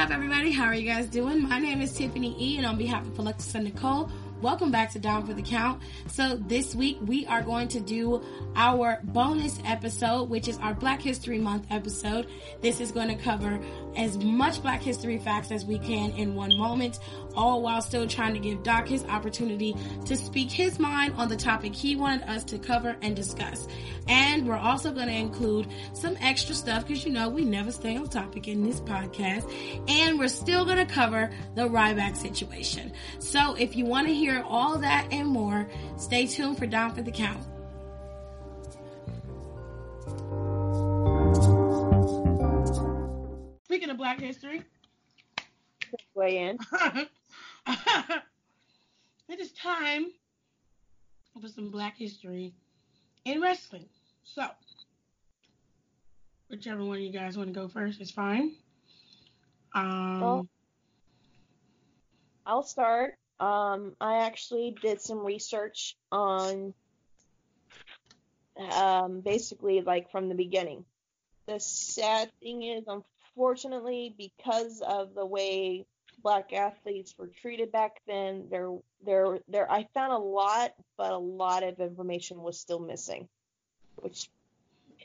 up, everybody? How are you guys doing? My name is Tiffany E, and on behalf of Alexis and Nicole, Welcome back to Down for the Count. So this week we are going to do our bonus episode, which is our Black History Month episode. This is going to cover as much Black History facts as we can in one moment, all while still trying to give Doc his opportunity to speak his mind on the topic he wanted us to cover and discuss. And we're also going to include some extra stuff because you know we never stay on topic in this podcast. And we're still going to cover the Ryback situation. So if you want to hear hear all that and more, stay tuned for Down for the Count. Speaking of Black History, way in. it is time for some Black History in wrestling. So, whichever one of you guys want to go first is fine. Um, well, I'll start. Um, I actually did some research on um, basically like from the beginning. The sad thing is, unfortunately, because of the way black athletes were treated back then, there, there, there. I found a lot, but a lot of information was still missing, which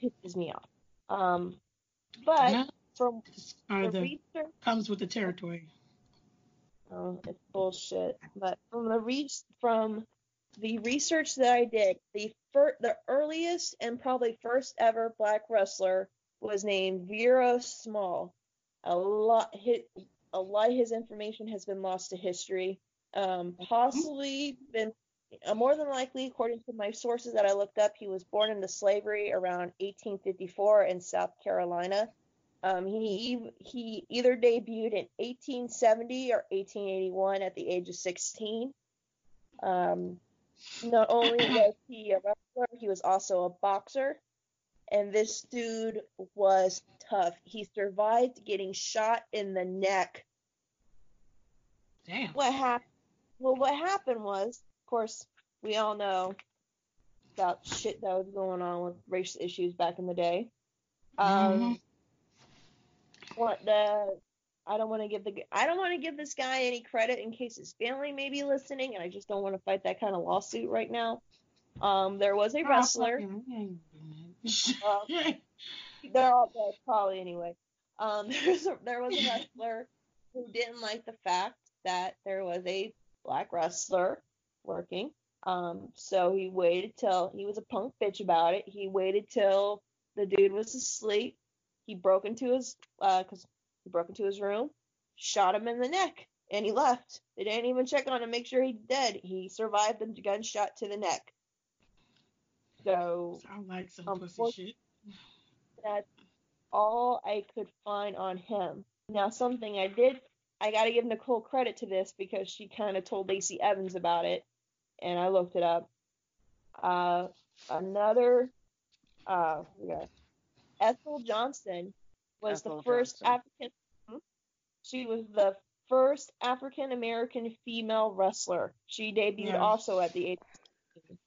pisses me off. Um, but from the, the research, comes with the territory. Oh, it's bullshit. But from the re- from the research that I did, the fir- the earliest and probably first ever black wrestler was named Viro Small. A lot hit a lot of his information has been lost to history. Um, possibly been uh, more than likely, according to my sources that I looked up, he was born into slavery around 1854 in South Carolina. Um, he he either debuted in 1870 or 1881 at the age of 16. Um, not only was he a wrestler, he was also a boxer. And this dude was tough. He survived getting shot in the neck. Damn. What happened? Well, what happened was, of course, we all know about shit that was going on with race issues back in the day. Um, mm-hmm want the I don't want to give the I don't want to give this guy any credit in case his family may be listening, and I just don't want to fight that kind of lawsuit right now. Um, there was a oh, uh, they're all dead probably anyway. Um, there's a, there was a wrestler who didn't like the fact that there was a black wrestler working. Um, so he waited till he was a punk bitch about it. He waited till the dude was asleep he broke into his uh, he broke into his room, shot him in the neck, and he left. They didn't even check on him, make sure he's dead. He survived the gunshot to the neck. So sound like some pussy shit. That's all I could find on him. Now, something I did, I got to give Nicole credit to this because she kind of told Lacey Evans about it, and I looked it up. Uh, another, uh, yeah, Ethel Johnson was Ethel the first Johnson. African. Hmm? She was the first African American female wrestler. She debuted yeah. also at the age. Of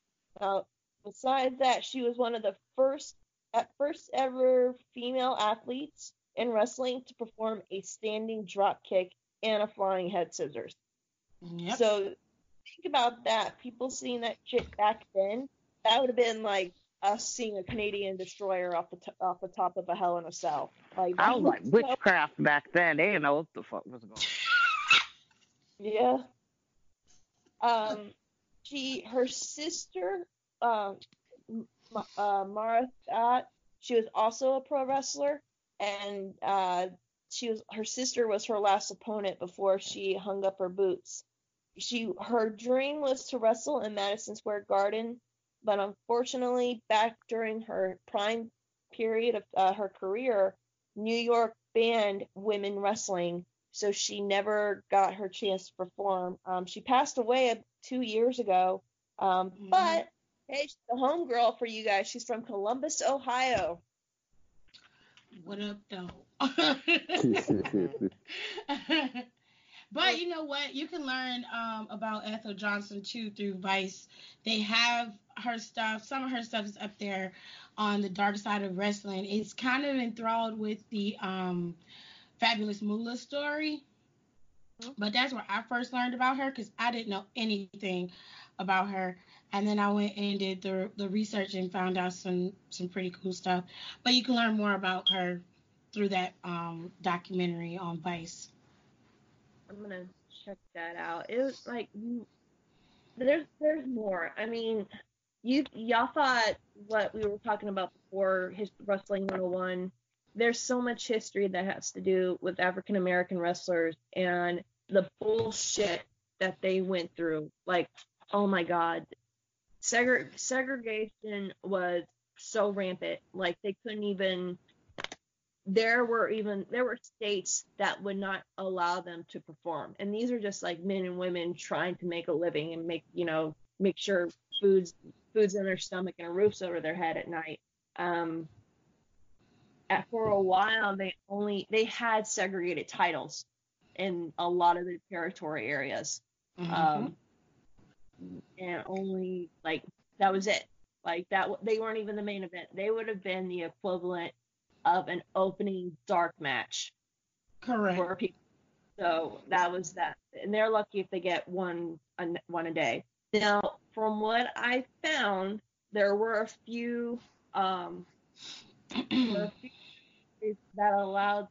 now, besides that, she was one of the first, at first ever female athletes in wrestling to perform a standing drop kick and a flying head scissors. Yep. So think about that. People seeing that shit back then, that would have been like us seeing a Canadian destroyer off the t- off the top of a Hell in a Cell. Like I was like witchcraft back then. They didn't know what the fuck was going. on. Yeah. Um, she her sister, um, uh, Marva Scott, she was also a pro wrestler, and uh, she was her sister was her last opponent before she hung up her boots. She her dream was to wrestle in Madison Square Garden but unfortunately, back during her prime period of uh, her career, New York banned women wrestling, so she never got her chance to perform. Um, she passed away two years ago, um, mm-hmm. but hey, she's the home girl for you guys. She's from Columbus, Ohio. What up, though? But you know what? You can learn um, about Ethel Johnson too through Vice. They have her stuff. Some of her stuff is up there on the dark side of wrestling. It's kind of enthralled with the um, Fabulous Moolah story. Mm-hmm. But that's where I first learned about her because I didn't know anything about her. And then I went and did the the research and found out some some pretty cool stuff. But you can learn more about her through that um, documentary on Vice. I'm gonna check that out. It was like there's there's more. I mean, you y'all thought what we were talking about before his wrestling 101 there's so much history that has to do with African American wrestlers and the bullshit that they went through. Like, oh my God, Segre- segregation was so rampant. Like they couldn't even. There were even there were states that would not allow them to perform, and these are just like men and women trying to make a living and make you know make sure foods foods in their stomach and a roofs over their head at night. Um, at, for a while, they only they had segregated titles in a lot of the territory areas, mm-hmm. um, and only like that was it. Like that, they weren't even the main event. They would have been the equivalent of an opening dark match. Correct. For people. So that was that, and they're lucky if they get one a, one a day. Now, from what I found, there were a few, um, a few that allowed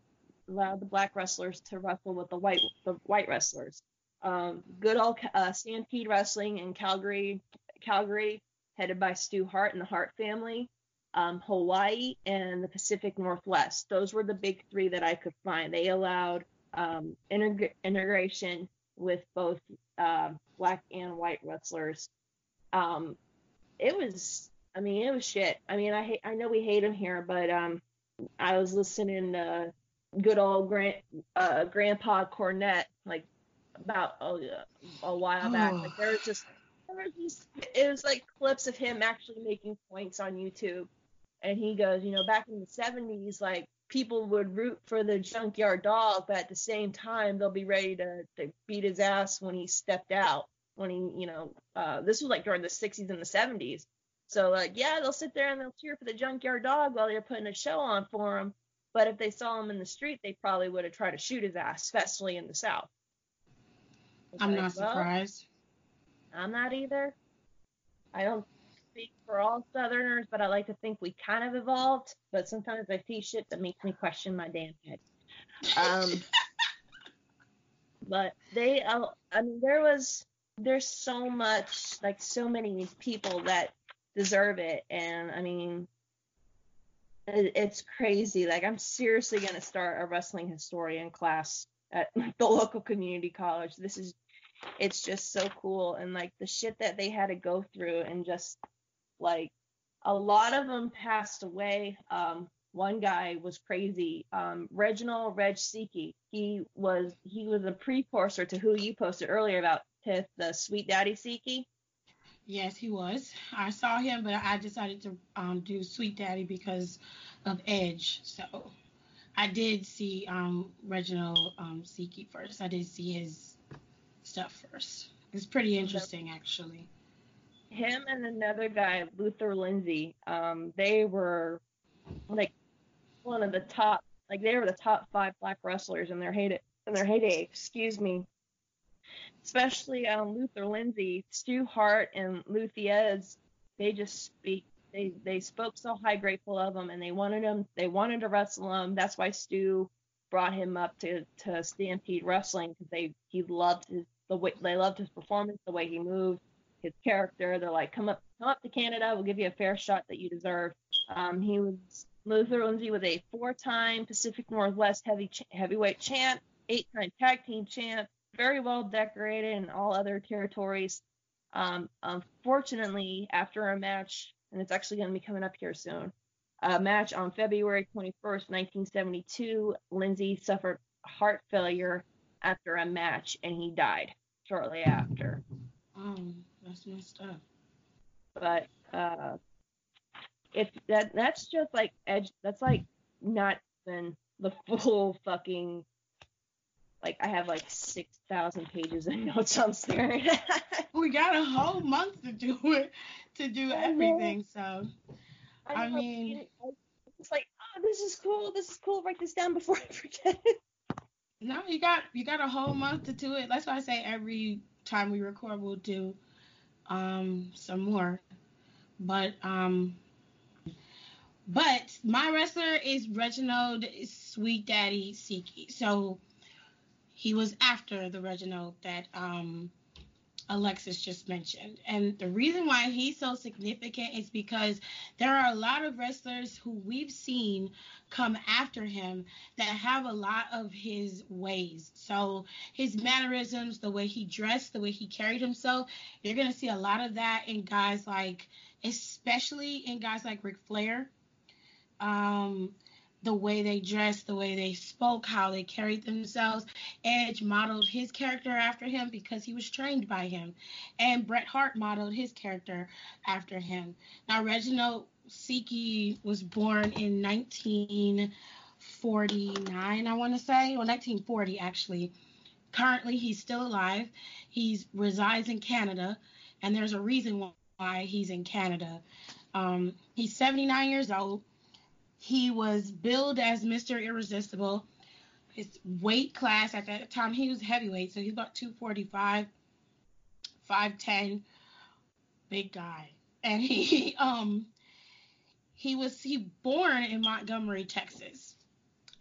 allowed the black wrestlers to wrestle with the white the white wrestlers. Um, good old uh, Stampede Wrestling in Calgary, Calgary, headed by Stu Hart and the Hart family. Um, Hawaii and the Pacific Northwest. Those were the big three that I could find. They allowed um, integ- integration with both uh, black and white wrestlers. Um, it was, I mean, it was shit. I mean, I hate, I know we hate him here, but um, I was listening to good old grand, uh, Grandpa Cornette like about oh, a while back. Like there was just, there was just, it was like clips of him actually making points on YouTube, and he goes, you know, back in the 70s, like people would root for the junkyard dog, but at the same time, they'll be ready to, to beat his ass when he stepped out. When he, you know, uh, this was like during the 60s and the 70s. So, like, yeah, they'll sit there and they'll cheer for the junkyard dog while they're putting a show on for him. But if they saw him in the street, they probably would have tried to shoot his ass, especially in the South. I'm like, not surprised. Well, I'm not either. I don't speak for all Southerners, but I like to think we kind of evolved. But sometimes I see shit that makes me question my damn head. Um, but they, uh, I mean, there was, there's so much, like so many people that deserve it, and I mean, it, it's crazy. Like I'm seriously gonna start a wrestling historian class at the local community college. This is, it's just so cool, and like the shit that they had to go through, and just like a lot of them passed away. Um, one guy was crazy. Um, Reginald Reg Siki. He was he was a precursor to who you posted earlier about Tiff, the Sweet Daddy Siki. Yes, he was. I saw him, but I decided to um, do Sweet Daddy because of Edge. So I did see um, Reginald um, Siki first. I did see his stuff first. It's pretty interesting, actually him and another guy, Luther Lindsay, um, they were like one of the top, like they were the top five black wrestlers in their heyday. In their heyday, excuse me. Especially um, Luther Lindsay, Stu Hart, and Lou Thesz, they just speak. They they spoke so high, grateful of him, and they wanted him. They wanted to wrestle him. That's why Stu brought him up to to Stampede Wrestling because they he loved his the way they loved his performance, the way he moved his character. They're like, come up, come up to Canada. We'll give you a fair shot that you deserve. Um, he was Luther Lindsay was a four-time Pacific Northwest heavy heavyweight champ, eight-time tag team champ, very well decorated in all other territories. Um, unfortunately, after a match, and it's actually going to be coming up here soon, a match on February 21st, 1972, Lindsay suffered heart failure after a match, and he died shortly after. Um, that's messed up. But uh, if that that's just like edge. That's like not even the full fucking. Like I have like six thousand pages of notes I'm staring at. we got a whole month to do it, to do everything. So, I, I mean, it's like, oh, this is cool. This is cool. Write this down before I forget it. No, you got you got a whole month to do it. That's why I say every time we record, we'll do um, some more. But um, but my wrestler is Reginald Sweet Daddy Siki. So he was after the Reginald that um, Alexis just mentioned. And the reason why he's so significant is because there are a lot of wrestlers who we've seen come after him that have a lot of his ways. So his mannerisms, the way he dressed, the way he carried himself, you're going to see a lot of that in guys like, especially in guys like Ric Flair. Um, the way they dressed, the way they spoke, how they carried themselves. Edge modeled his character after him because he was trained by him. And Bret Hart modeled his character after him. Now, Reginald Siki was born in 1949, I want to say, or 1940 actually. Currently, he's still alive. He resides in Canada, and there's a reason why he's in Canada. Um, he's 79 years old. He was billed as Mr. Irresistible. His weight class at that time, he was heavyweight, so he's about 245, 5'10, big guy. And he um he was he born in Montgomery, Texas.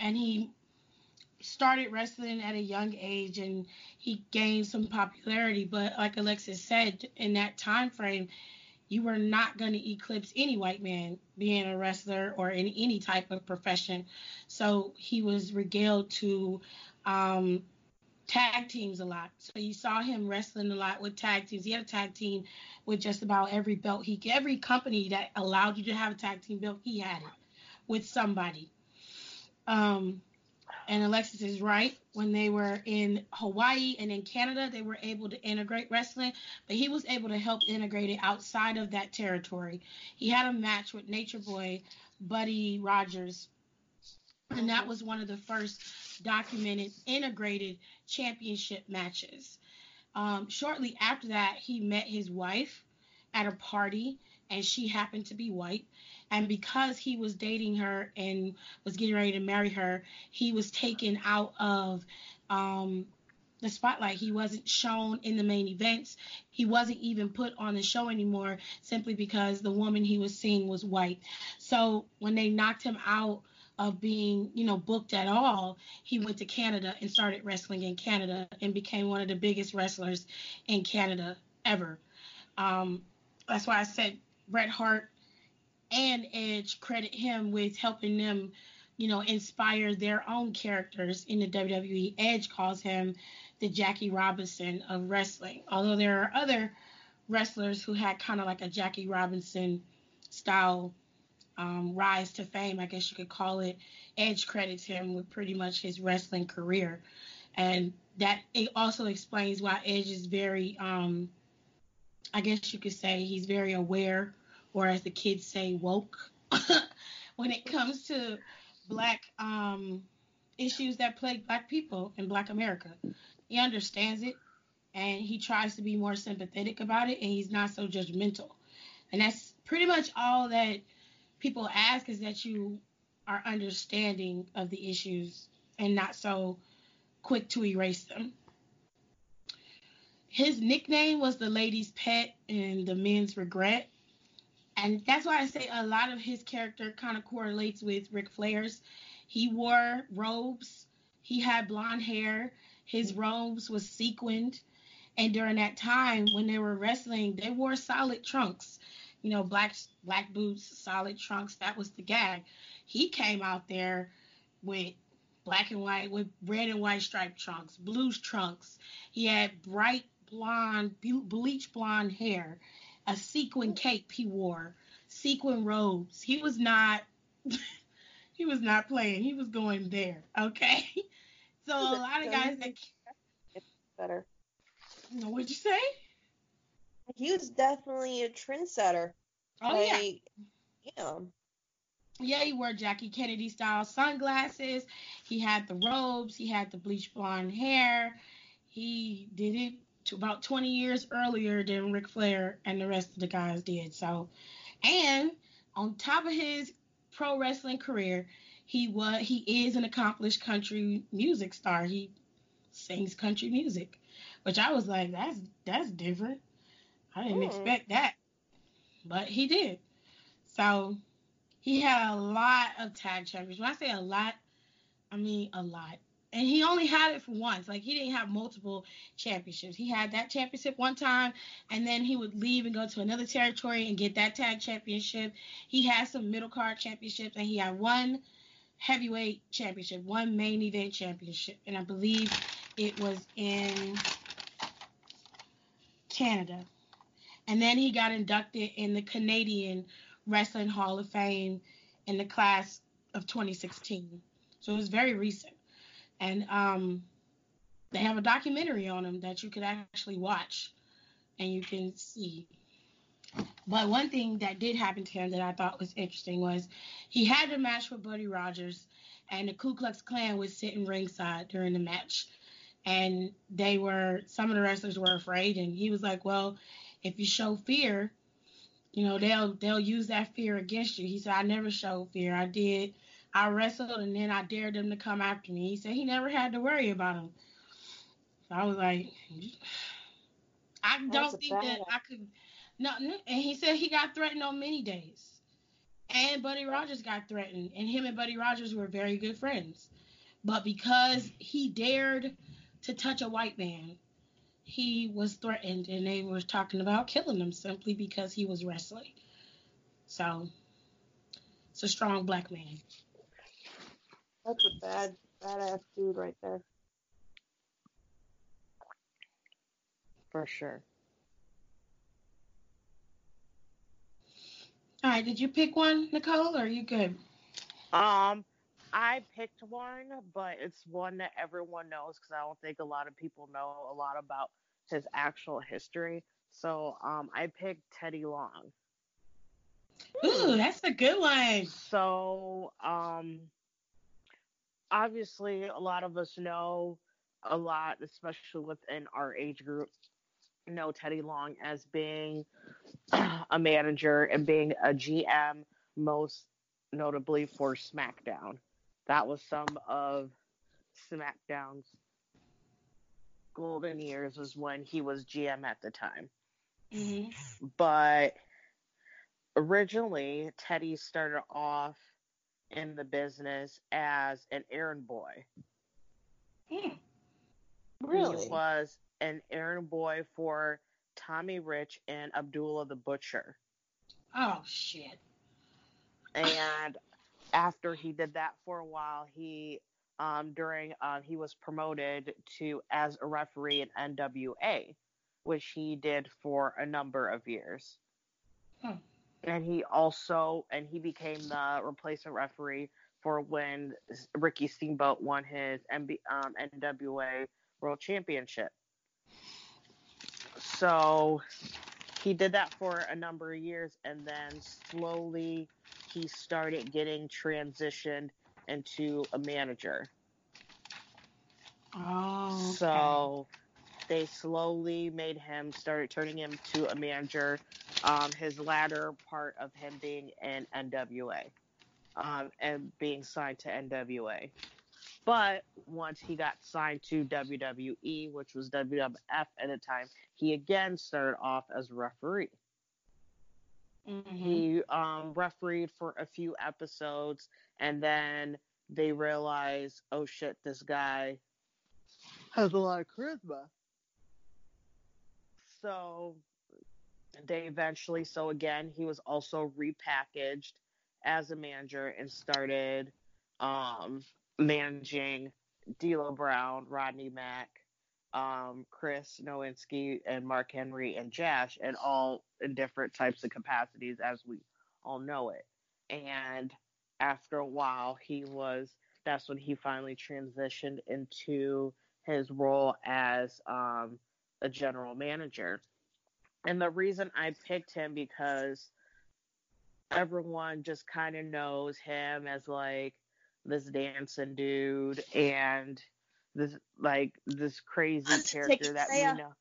And he started wrestling at a young age and he gained some popularity, but like Alexis said, in that time frame, you were not going to eclipse any white man being a wrestler or in any type of profession. So he was regaled to um, tag teams a lot. So you saw him wrestling a lot with tag teams. He had a tag team with just about every belt. He every company that allowed you to have a tag team belt, he had it with somebody. Um, and Alexis is right. When they were in Hawaii and in Canada, they were able to integrate wrestling, but he was able to help integrate it outside of that territory. He had a match with Nature Boy, Buddy Rogers, and that was one of the first documented integrated championship matches. Um, shortly after that, he met his wife at a party, and she happened to be white. And because he was dating her and was getting ready to marry her, he was taken out of um, the spotlight. He wasn't shown in the main events. He wasn't even put on the show anymore simply because the woman he was seeing was white. So when they knocked him out of being, you know, booked at all, he went to Canada and started wrestling in Canada and became one of the biggest wrestlers in Canada ever. Um, that's why I said Bret Hart and Edge credit him with helping them, you know, inspire their own characters in the WWE. Edge calls him the Jackie Robinson of wrestling, although there are other wrestlers who had kind of like a Jackie Robinson style um, rise to fame, I guess you could call it. Edge credits him with pretty much his wrestling career, and that it also explains why Edge is very, um, I guess you could say, he's very aware or as the kids say, woke, when it comes to black um, issues that plague black people in black America. He understands it and he tries to be more sympathetic about it and he's not so judgmental. And that's pretty much all that people ask is that you are understanding of the issues and not so quick to erase them. His nickname was the lady's pet and the men's regret and that's why I say a lot of his character kind of correlates with Ric Flair's. He wore robes. He had blonde hair. His robes was sequined. And during that time when they were wrestling, they wore solid trunks. You know, black black boots, solid trunks. That was the gag. He came out there with black and white, with red and white striped trunks, blues trunks. He had bright blonde, bleach blonde hair a sequin cape he wore, sequin robes. He was not he was not playing. He was going there. Okay. So a lot of guys that better. No, what'd you say? He was definitely a trendsetter. Oh like, yeah. Yeah. Yeah, he wore Jackie Kennedy style sunglasses. He had the robes. He had the bleach blonde hair. He did it about 20 years earlier than Ric Flair and the rest of the guys did. So, and on top of his pro wrestling career, he was he is an accomplished country music star. He sings country music, which I was like, that's that's different. I didn't mm. expect that, but he did. So he had a lot of tag champions. When I say a lot, I mean a lot. And he only had it for once. Like he didn't have multiple championships. He had that championship one time, and then he would leave and go to another territory and get that tag championship. He had some middle card championships, and he had one heavyweight championship, one main event championship, and I believe it was in Canada. And then he got inducted in the Canadian Wrestling Hall of Fame in the class of 2016. So it was very recent. And um, they have a documentary on him that you could actually watch and you can see. But one thing that did happen to him that I thought was interesting was he had a match with Buddy Rogers, and the Ku Klux Klan was sitting ringside during the match. And they were, some of the wrestlers were afraid, and he was like, Well, if you show fear, you know, they'll they'll use that fear against you. He said, I never showed fear. I did I wrestled and then I dared them to come after me. He said he never had to worry about them. So I was like, I don't think that I could. No, and he said he got threatened on many days. And Buddy Rogers got threatened, and him and Buddy Rogers were very good friends. But because he dared to touch a white man, he was threatened, and they were talking about killing him simply because he was wrestling. So, it's a strong black man. That's a bad, badass dude right there. For sure. All right, did you pick one, Nicole, or are you good? Um, I picked one, but it's one that everyone knows because I don't think a lot of people know a lot about his actual history. So, um, I picked Teddy Long. Ooh, that's a good one. So, um, obviously a lot of us know a lot, especially within our age group, know Teddy Long as being a manager and being a GM, most notably for SmackDown. That was some of SmackDown's golden years was when he was GM at the time. Mm-hmm. But originally, Teddy started off in the business as an errand boy. Hmm. Really? He was an errand boy for Tommy Rich and Abdullah the Butcher. Oh shit. And after he did that for a while, he um, during um, he was promoted to as a referee in NWA, which he did for a number of years. Hmm and he also and he became the replacement referee for when Ricky Steamboat won his MB, um, NWA World Championship. So he did that for a number of years, and then slowly he started getting transitioned into a manager. Oh. Okay. So they slowly made him started turning him to a manager um, his latter part of him being in NWA um, and being signed to NWA. But once he got signed to WWE, which was WWF at the time, he again started off as a referee. Mm-hmm. He um, refereed for a few episodes, and then they realized, oh shit, this guy has a lot of charisma. So they eventually, so again, he was also repackaged as a manager and started um, managing D'Lo Brown, Rodney Mack, um, Chris Nowinski, and Mark Henry and Jazz, and all in different types of capacities as we all know it. And after a while, he was that's when he finally transitioned into his role as um, a general manager. And the reason I picked him because everyone just kind of knows him as like this dancing dude and this like this crazy character that we know.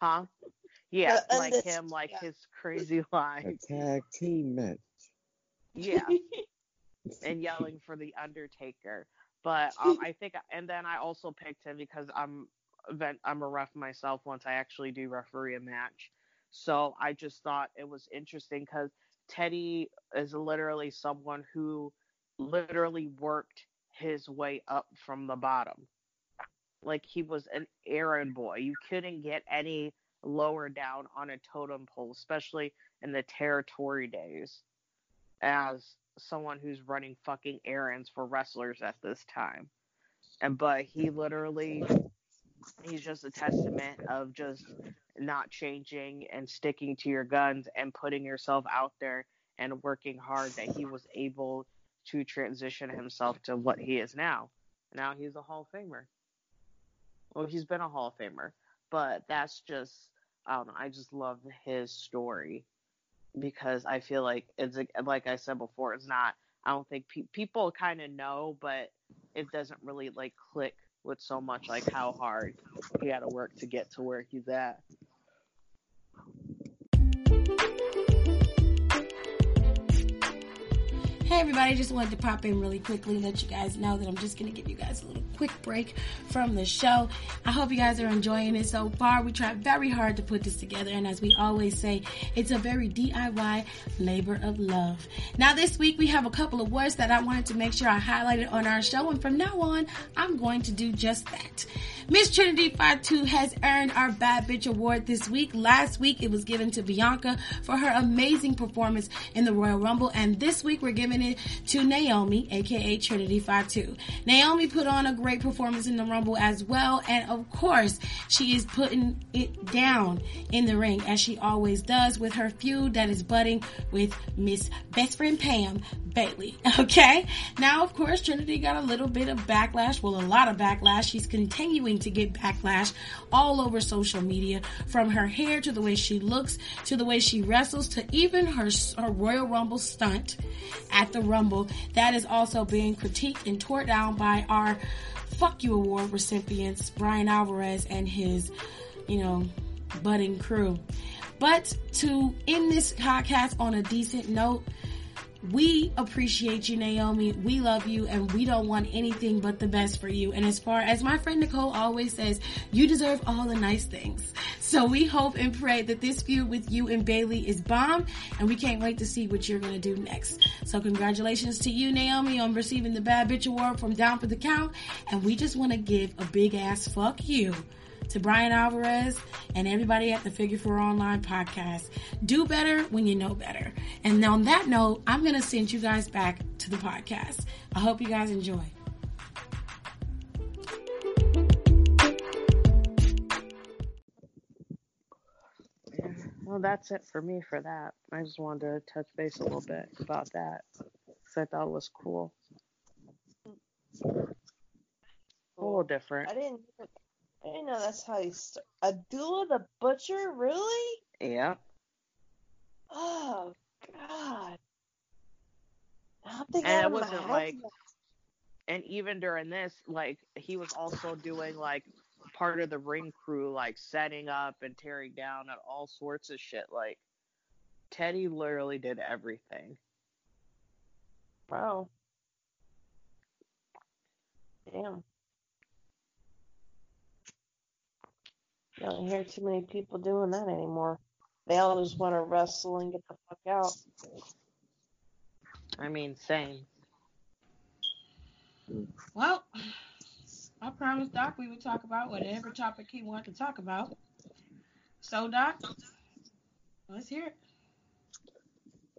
Huh? Yeah, uh, like him, like yeah. his crazy life. Tag team match. Yeah. and yelling for the Undertaker. But um, I think, and then I also picked him because I'm I'm a ref myself. Once I actually do referee a match, so I just thought it was interesting because Teddy is literally someone who literally worked his way up from the bottom. Like he was an errand boy. You couldn't get any lower down on a totem pole, especially in the territory days, as someone who's running fucking errands for wrestlers at this time. And but he literally he's just a testament of just not changing and sticking to your guns and putting yourself out there and working hard that he was able to transition himself to what he is now. Now he's a Hall of Famer. Well, he's been a Hall of Famer, but that's just I don't know. I just love his story because I feel like it's like I said before. It's not. I don't think pe- people kind of know, but it doesn't really like click with so much like how hard he had to work to get to where he's at. Hey everybody, just wanted to pop in really quickly let you guys know that I'm just to give you guys a little quick break from the show. I hope you guys are enjoying it so far. We tried very hard to put this together and as we always say, it's a very DIY labor of love. Now this week we have a couple of words that I wanted to make sure I highlighted on our show and from now on, I'm going to do just that. Miss Trinity Fatu has earned our Bad Bitch Award this week. Last week it was given to Bianca for her amazing performance in the Royal Rumble and this week we're giving to Naomi, aka Trinity Fatu. Naomi put on a great performance in the Rumble as well, and of course, she is putting it down in the ring as she always does with her feud that is budding with Miss Best Friend Pam Bayley. Okay? Now, of course, Trinity got a little bit of backlash. Well, a lot of backlash. She's continuing to get backlash all over social media from her hair to the way she looks to the way she wrestles to even her, her Royal Rumble stunt at the Rumble. That is also being critiqued and torn down by our Fuck You Award recipients, Bryan Alvarez and his, you know, budding crew. But to end this podcast on a decent note, we appreciate you, Naomi. We love you and we don't want anything but the best for you. And as far as my friend Nicole always says, you deserve all the nice things. So we hope and pray that this feud with you and Bayley is bomb and we can't wait to see what you're going to do next. So congratulations to you, Naomi, on receiving the Bad Bitch Award from Down for the Count. And we just want to give a big ass fuck you to Bryan Alvarez and everybody at the Figure Four Online podcast. Do better when you know better. And on that note, I'm going to send you guys back to the podcast. I hope you guys enjoy. Well, that's it for me for that. I just wanted to touch base a little bit about that because I thought it was cool. A little different. I didn't I didn't know that's how you start. Abdullah the Butcher, really? Yeah. Oh God. And it wasn't like, and even during this, like he was also doing like part of the ring crew, like setting up and tearing down and all sorts of shit. Like Teddy literally did everything. Wow. Damn. You don't hear too many people doing that anymore. They all just want to wrestle and get the fuck out. I mean, same. Well, I promised Doc we would talk about whatever topic he wanted to talk about. So, Doc, let's hear it.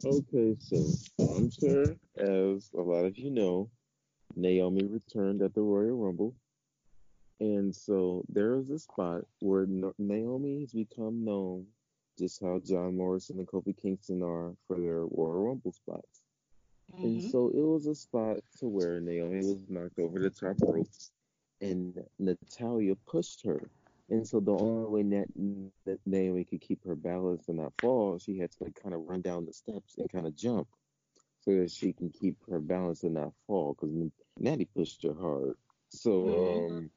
Okay, so I'm sure, as a lot of you know, Naomi returned at the Royal Rumble and so there is a spot where Naomi has become known just how John Morrison and Kofi Kingston are for their Royal Rumble spots. Mm-hmm. And so it was a spot to where Naomi was knocked over the top rope and Natalya pushed her. And so the only way that, that Naomi could keep her balance and not fall, she had to like kind of run down the steps and kind of jump so that she can keep her balance and not fall because Natty pushed her hard. So mm-hmm. um,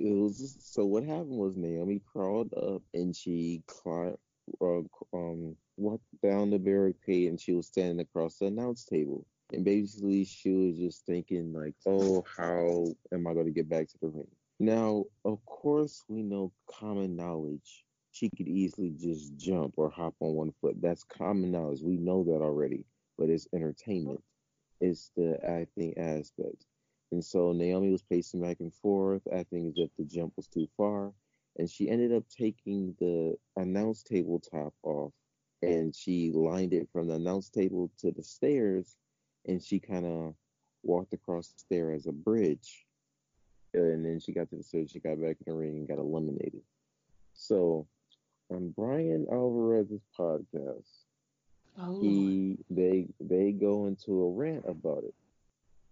it was so what happened was Naomi crawled up and she climbed, uh, um, walked down the barricade and she was standing across the announce table. And basically, she was just thinking, like, oh, how am I going to get back to the ring? Now, of course, we know common knowledge. She could easily just jump or hop on one foot. That's common knowledge. We know that already. But it's entertainment. It's the acting aspect. And so Naomi was pacing back and forth, acting as if the jump was too far. And she ended up taking the announce table top off and she lined it from the announce table to the stairs and she kind of walked across the stair as a bridge. And then she got to the stairs, she got back in the ring and got eliminated. So on Bryan Alvarez's podcast, oh, he they they go into a rant about it.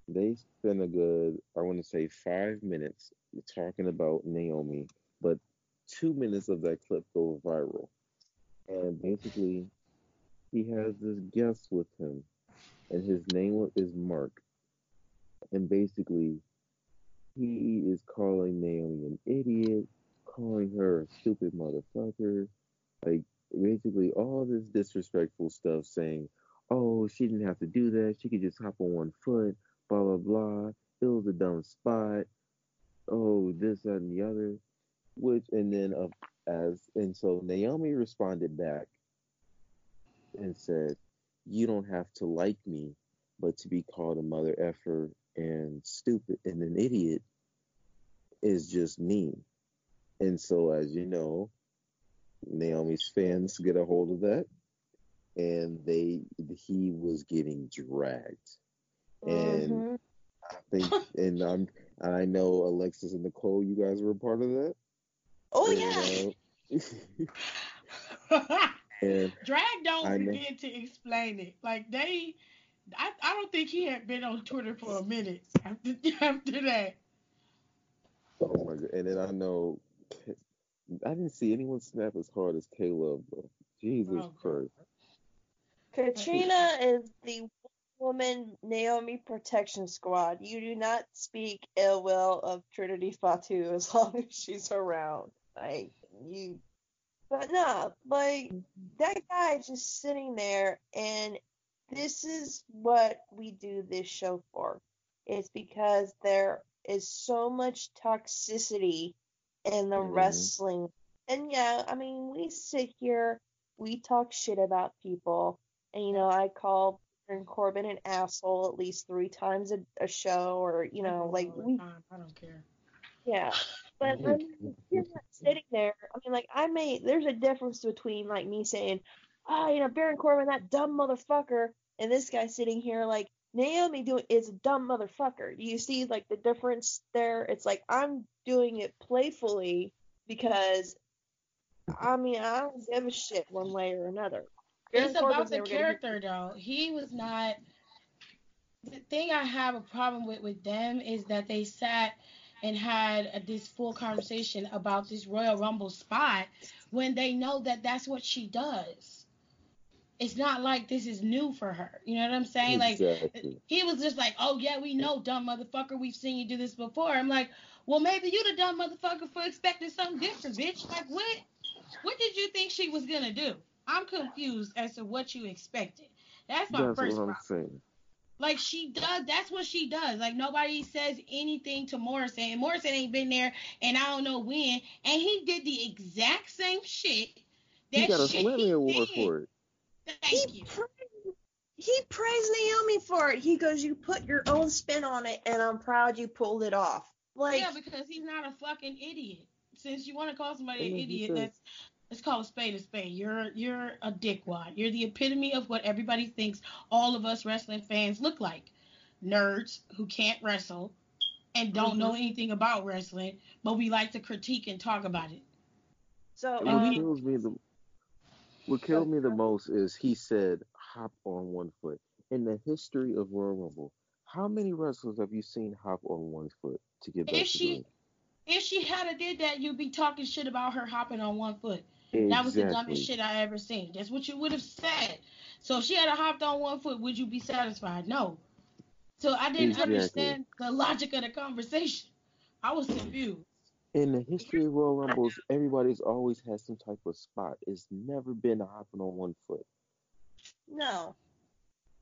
They spend a good, I want to say, five minutes talking about Naomi, but two minutes of that clip go viral. And basically, he has this guest with him, and his name is Mark. And basically, he is calling Naomi an idiot, calling her a stupid motherfucker, like basically all this disrespectful stuff, saying, "Oh, she didn't have to do that. She could just hop on one foot." Blah blah blah. It a dumb spot. Oh, this that, and the other. Which and then uh, as and so Naomi responded back and said, "You don't have to like me, but to be called a mother effer and stupid and an idiot is just mean." And so, as you know, Naomi's fans get a hold of that, and they he was getting dragged, and mm-hmm. I think, and I'm I know Alexis and Nicole, you guys were a part of that. Oh and, yeah. Uh, and Drag don't I begin to explain it. Like they, I, I don't think he had been on Twitter for a minute after after that. Oh my god! And then I know I didn't see anyone snap as hard as Caleb, bro. Jesus oh, Christ. Katrina is the woman Naomi Protection Squad. You do not speak ill will of Trinity Fatu as long as she's around. Like you but no, like that guy just sitting there and this is what we do this show for. It's because there is so much toxicity in the mm-hmm. wrestling. And yeah, I mean, we sit here, we talk shit about people, and you know, I call Baron Corbin an asshole at least three times a, a show, or you know, like we. I don't care. Yeah, but I mean, you're not sitting there. I mean, like I may. There's a difference between like me saying, "Ah, oh, you know, Baron Corbin, that dumb motherfucker," and this guy sitting here like Naomi doing is a dumb motherfucker. Do you see like the difference there? It's like I'm doing it playfully because I mean I don't give a shit one way or another. Baron it's Corbin's about the character though. He was not. The thing I have a problem with with them is that they sat and had a, this full conversation about this Royal Rumble spot when they know that that's what she does. It's not like this is new for her. You know what I'm saying? Exactly. Like he was just like, "Oh yeah, we know, dumb motherfucker. We've seen you do this before." I'm like, "Well, maybe you the dumb motherfucker for expecting something different, bitch. Like what? What did you think she was gonna do? I'm confused as to what you expected. That's my that's first what I'm problem. Saying. Like she does, that's what she does. Like nobody says anything to Morrison, and Morrison ain't been there, and I don't know when, and he did the exact same shit. That he got a Slammy Award for it. Thank he you. Praised, he praised Naomi for it. He goes, "You put your own spin on it, and I'm proud you pulled it off." Like, yeah, because he's not a fucking idiot. Since you want to call somebody an idiot, that's Let's call a spade a spade. You're you're a dickwad. You're the epitome of what everybody thinks all of us wrestling fans look like. Nerds who can't wrestle and don't mm-hmm. know anything about wrestling, but we like to critique and talk about it. So what um, kills me the what killed me the most is he said hop on one foot. In the history of Royal Rumble, how many wrestlers have you seen hop on one foot to get back if to she, If she had did that, you'd be talking shit about her hopping on one foot. Exactly. That was the dumbest shit I ever seen. That's what you would have said. So if she had hopped on one foot, would you be satisfied? No. So I didn't exactly. understand the logic of the conversation. I was confused. In the history of Royal Rumbles, everybody's always had some type of spot. It's never been a hopping on one foot. No.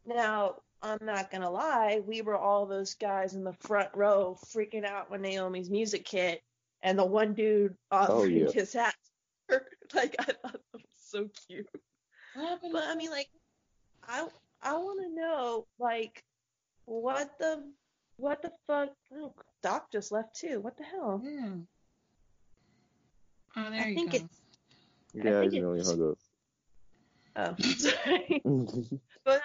Now, I'm not gonna lie, we were all those guys in the front row freaking out when Naomi's music hit, and the one dude offering Oh, yeah. his hat. like I thought that was so cute. What happened? But I mean, like, I I want to know, like, what the what the fuck? Oh, Doc just left too. What the hell? Yeah. Oh, there I you think go. it's Yeah, think he's really it's- hung oh sorry. up. But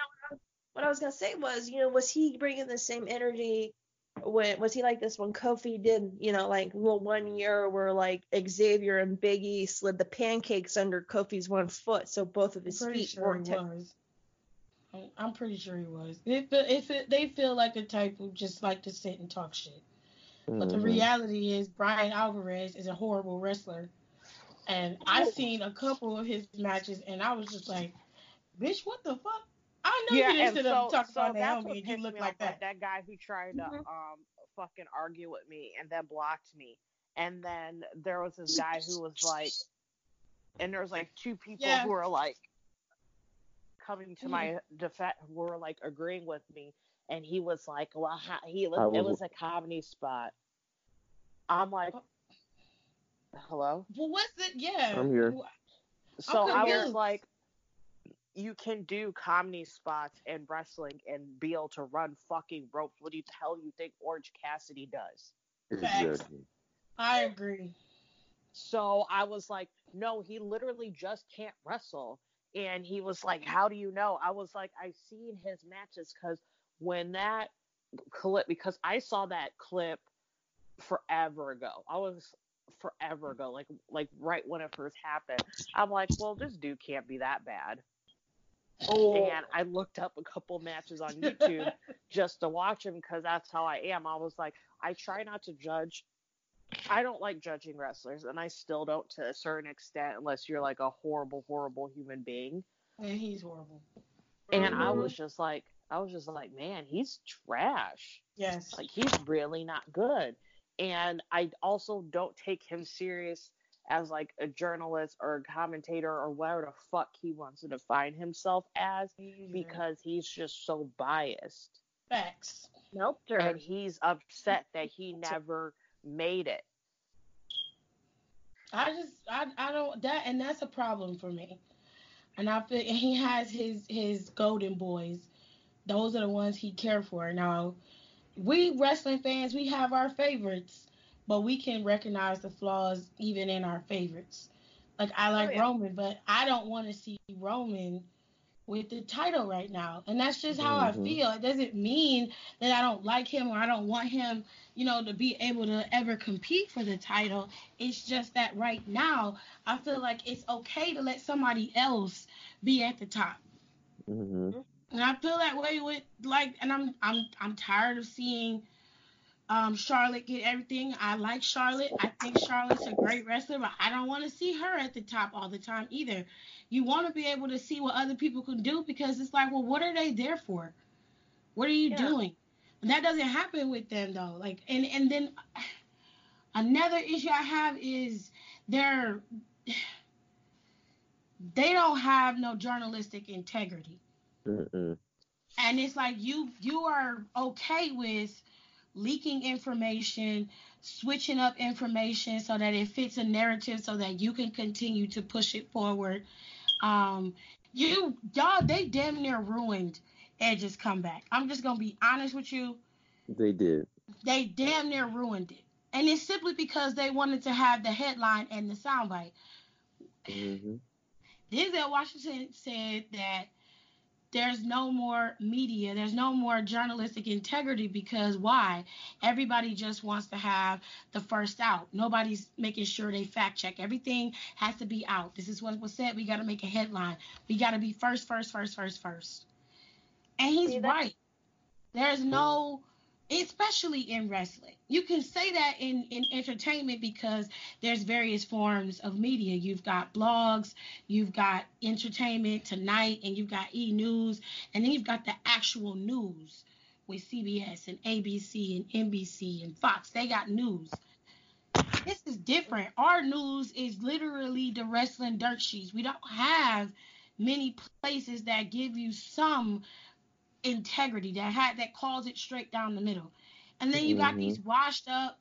what I was gonna say was, you know, was he bringing the same energy? When was he like this when Kofi did, you know, like well, one year where like Xavier and Biggie slid the pancakes under Kofi's one foot, so both of I'm his pretty feet sure weren't. he was. I'm- I'm pretty sure he was. If if it, they feel like a type who just like to sit and talk shit, but the Mhm. reality is Bryan Alvarez is a horrible wrestler, and I've seen a couple of his matches, and I was just like, bitch, what the fuck? I know you didn't and sit so, up and talk so about that's Naomi what and you look like that. That guy who tried to Mhm. um fucking argue with me and then blocked me. And then there was this guy who was like, and there was like two people Yeah. who were like coming to my defense, who were like agreeing with me, and he was like, well, ha- he I was, it was- was a comedy spot. I'm like, hello. Well, what's it? Yeah. I'm here. So I was like, you can do comedy spots and wrestling and be able to run fucking ropes. What do you hell you think Orange Cassidy does? Exactly. I agree. So I was like, no, he literally just can't wrestle. And he was like, how do you know? I was like, I've seen his matches because when that clip, because I saw that clip forever ago. I was forever ago, like like right when it first happened. I'm like, well, this dude can't be that bad. Oh. And I looked up a couple matches on YouTube just to watch him because that's how I am. I was like, I try not to judge. I don't like judging wrestlers, and I still don't to a certain extent unless you're like a horrible, horrible human being. And he's horrible. And I Mhm. was just like, I was just like, man, he's trash. Yes. Like he's really not good. And I also don't take him serious as like a journalist or a commentator or whatever the fuck he wants to define himself as mm-hmm. because he's just so biased. facts. Nope. And he's upset that he never made it. I just I I don't that and that's a problem for me. And I feel and he has his his golden boys. Those are the ones he care for. Now, we wrestling fans, we have our favorites, but we can recognize the flaws even in our favorites. Like I like yeah. Roman, but I don't want to see Roman with the title right now. And that's just how I Mhm. feel. It doesn't mean that I don't like him or I don't want him, you know, to be able to ever compete for the title. It's just that right now, I feel like it's okay to let somebody else be at the top. hmm And I feel that way with like, and I'm I'm I'm tired of seeing um, Charlotte get everything. I like Charlotte. I think Charlotte's a great wrestler, but I don't want to see her at the top all the time either. You want to be able to see what other people can do because it's like, well, what are they there for? What are you Yeah. doing? And that doesn't happen with them though. Like, and and then another issue I have is they're they don't have no journalistic integrity Mm-mm. and it's like you you are okay with leaking information switching up information so that it fits a narrative so that you can continue to push it forward. Um you y'all they damn near ruined edge's comeback. I'm just gonna be honest with you. They did. they damn near ruined it. And it's simply because they wanted to have the headline and the soundbite. Hmm Denzel Washington said that there's no more media, there's no more journalistic integrity because why? Everybody just wants to have the first out. Nobody's making sure they fact check. Everything has to be out. This is what was said. We got to make a headline. We got to be first, first, first, first, first. And he's See, right. There's no, especially in wrestling. You can say that in, in entertainment because there's various forms of media. You've got blogs, you've got entertainment tonight, and you've got e news, and then you've got the actual news with CBS and ABC and NBC and Fox. They got news. This is different. Our news is literally the wrestling dirt sheets. We don't have many places that give you some integrity, that had that calls it straight down the middle. And then you got Mhm. these washed up,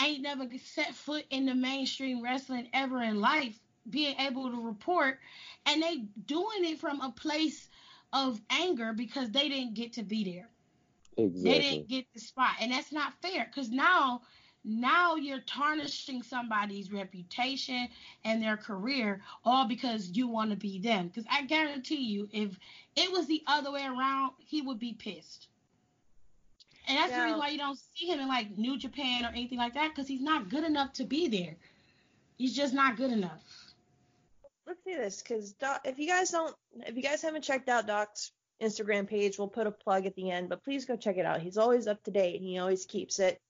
ain't never set foot in the mainstream wrestling ever in life, being able to report, and they doing it from a place of anger because they didn't get to be there. Exactly. They didn't get the spot, and that's not fair. Because now, now you're tarnishing somebody's reputation and their career all because you want to be them. Because I guarantee you, if it was the other way around, he would be pissed. And that's the reason why you don't see him in like New Japan or anything like that, because he's not good enough to be there. He's just not good enough. let's do this because if you guys don't if you guys haven't checked out doc's instagram page we'll put a plug at the end but please go check it out he's always up to date and he always keeps it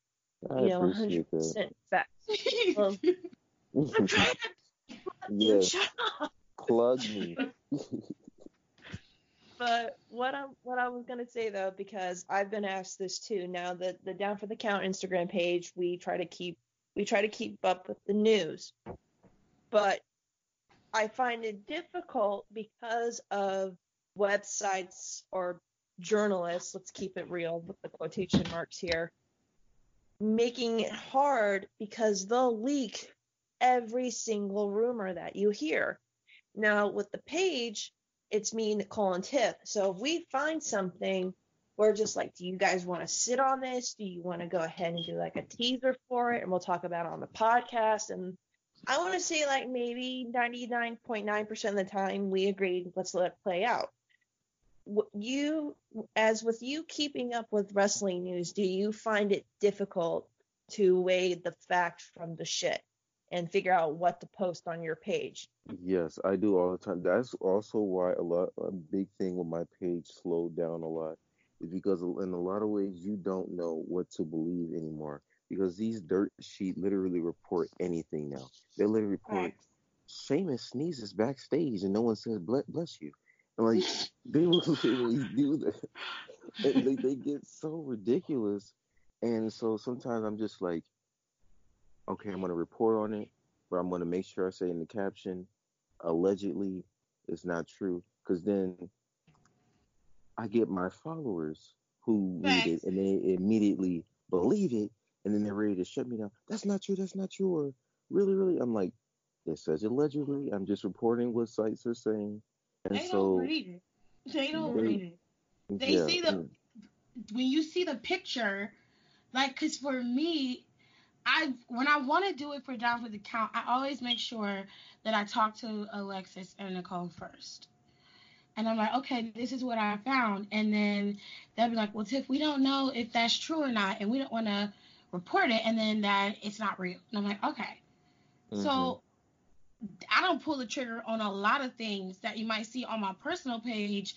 I you know 100% fact Well, i'm trying to Yeah, shut up plug me. but what i'm what i was going to say though because i've been asked this too now the the down for the count instagram page we try to keep we try to keep up with the news. But i find it difficult because of websites or journalists let's keep it real with the quotation marks here making it hard because they'll leak every single rumor that you hear now with the page it's me, Nicole, and Tiff. So if we find something, we're just like, do you guys want to sit on this? Do you want to go ahead and do like a teaser for it? And we'll talk about it on the podcast. And I want to say like maybe 99.9% of the time we agreed, let's let it play out. What You, as with you keeping up with wrestling news, do you find it difficult to weigh the fact from the shit and figure out what to post on your page? Yes, I do all the time. That's also why a lot a big thing with my page slowed down a lot is because in a lot of ways you don't know what to believe anymore because these dirt sheet literally report anything now. They literally report Right. Sheamus sneezes backstage and no one says bless you. Like they will literally do that. And they, they get so ridiculous. And so sometimes I'm just like, okay, I'm gonna report on it, but I'm gonna make sure I say in the caption, allegedly, it's not true, because then I get my followers who read it and they immediately believe it, and then they're ready to shut me down. That's not true. That's not true. Or really, really, I'm like, it says allegedly. I'm just reporting what sites are saying, and They so don't read it. They don't They- read it. they yeah, see the- mm, when you see the picture, like, cause for me, I when I want to do it for down for the count, I always make sure that I talk to Alexis and Nicole first. And I'm like, okay, this is what I found. And then they'll be like, well, Tiff, we don't know if that's true or not, and we don't want to report it, and then that it's not real. And I'm like, okay. mhm. So I don't pull the trigger on a lot of things that you might see on my personal page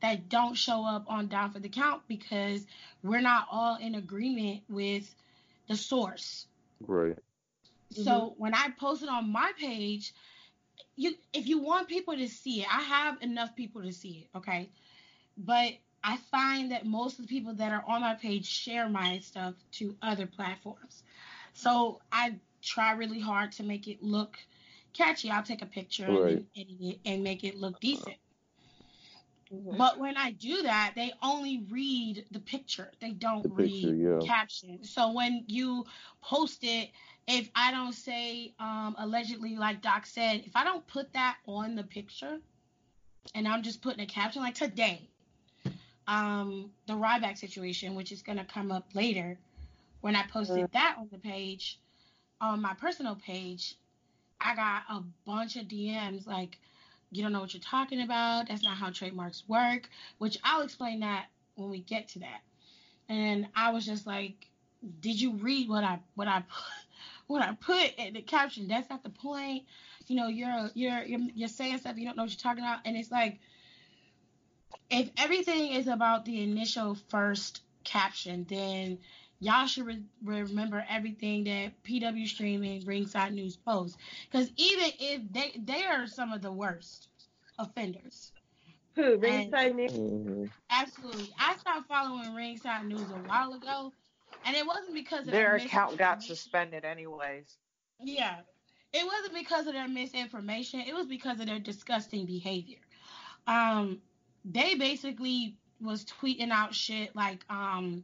that don't show up on Down for the Count because we're not all in agreement with the source. right, So mm-hmm. when I post it on my page, you if you want people to see it, I have enough people to see it, okay? But I find that most of the people that are on my page share my stuff to other platforms. So I try really hard to make it look catchy. I'll take a picture and Right. then edit it and make it look decent. Mhm. But when I do that, they only read the picture. They don't The picture, read yeah. caption. So when you post it, if I don't say um, allegedly, like Doc said, if I don't put that on the picture, and I'm just putting a caption like today, um, the Ryback situation, which is gonna come up later, when I posted that on the page, on my personal page, I got a bunch of DMs like, you don't know what you're talking about. That's not how trademarks work, which I'll explain that when we get to that. And I was just like, did you read what I what I put what I put in the caption? That's not the point. You know, you're you're you're, you're saying stuff you don't know what you're talking about, and it's like if everything is about the initial first caption, then y'all should re- remember everything that PW Streaming, Ringside News posts. Because even if they they are some of the worst offenders. Who? Ringside News? mhm. Absolutely. I stopped following Ringside News a while ago, and it wasn't because of Their account got suspended anyways. Yeah. It wasn't because of their misinformation. It was because of their disgusting behavior. Um, they basically was tweeting out shit like um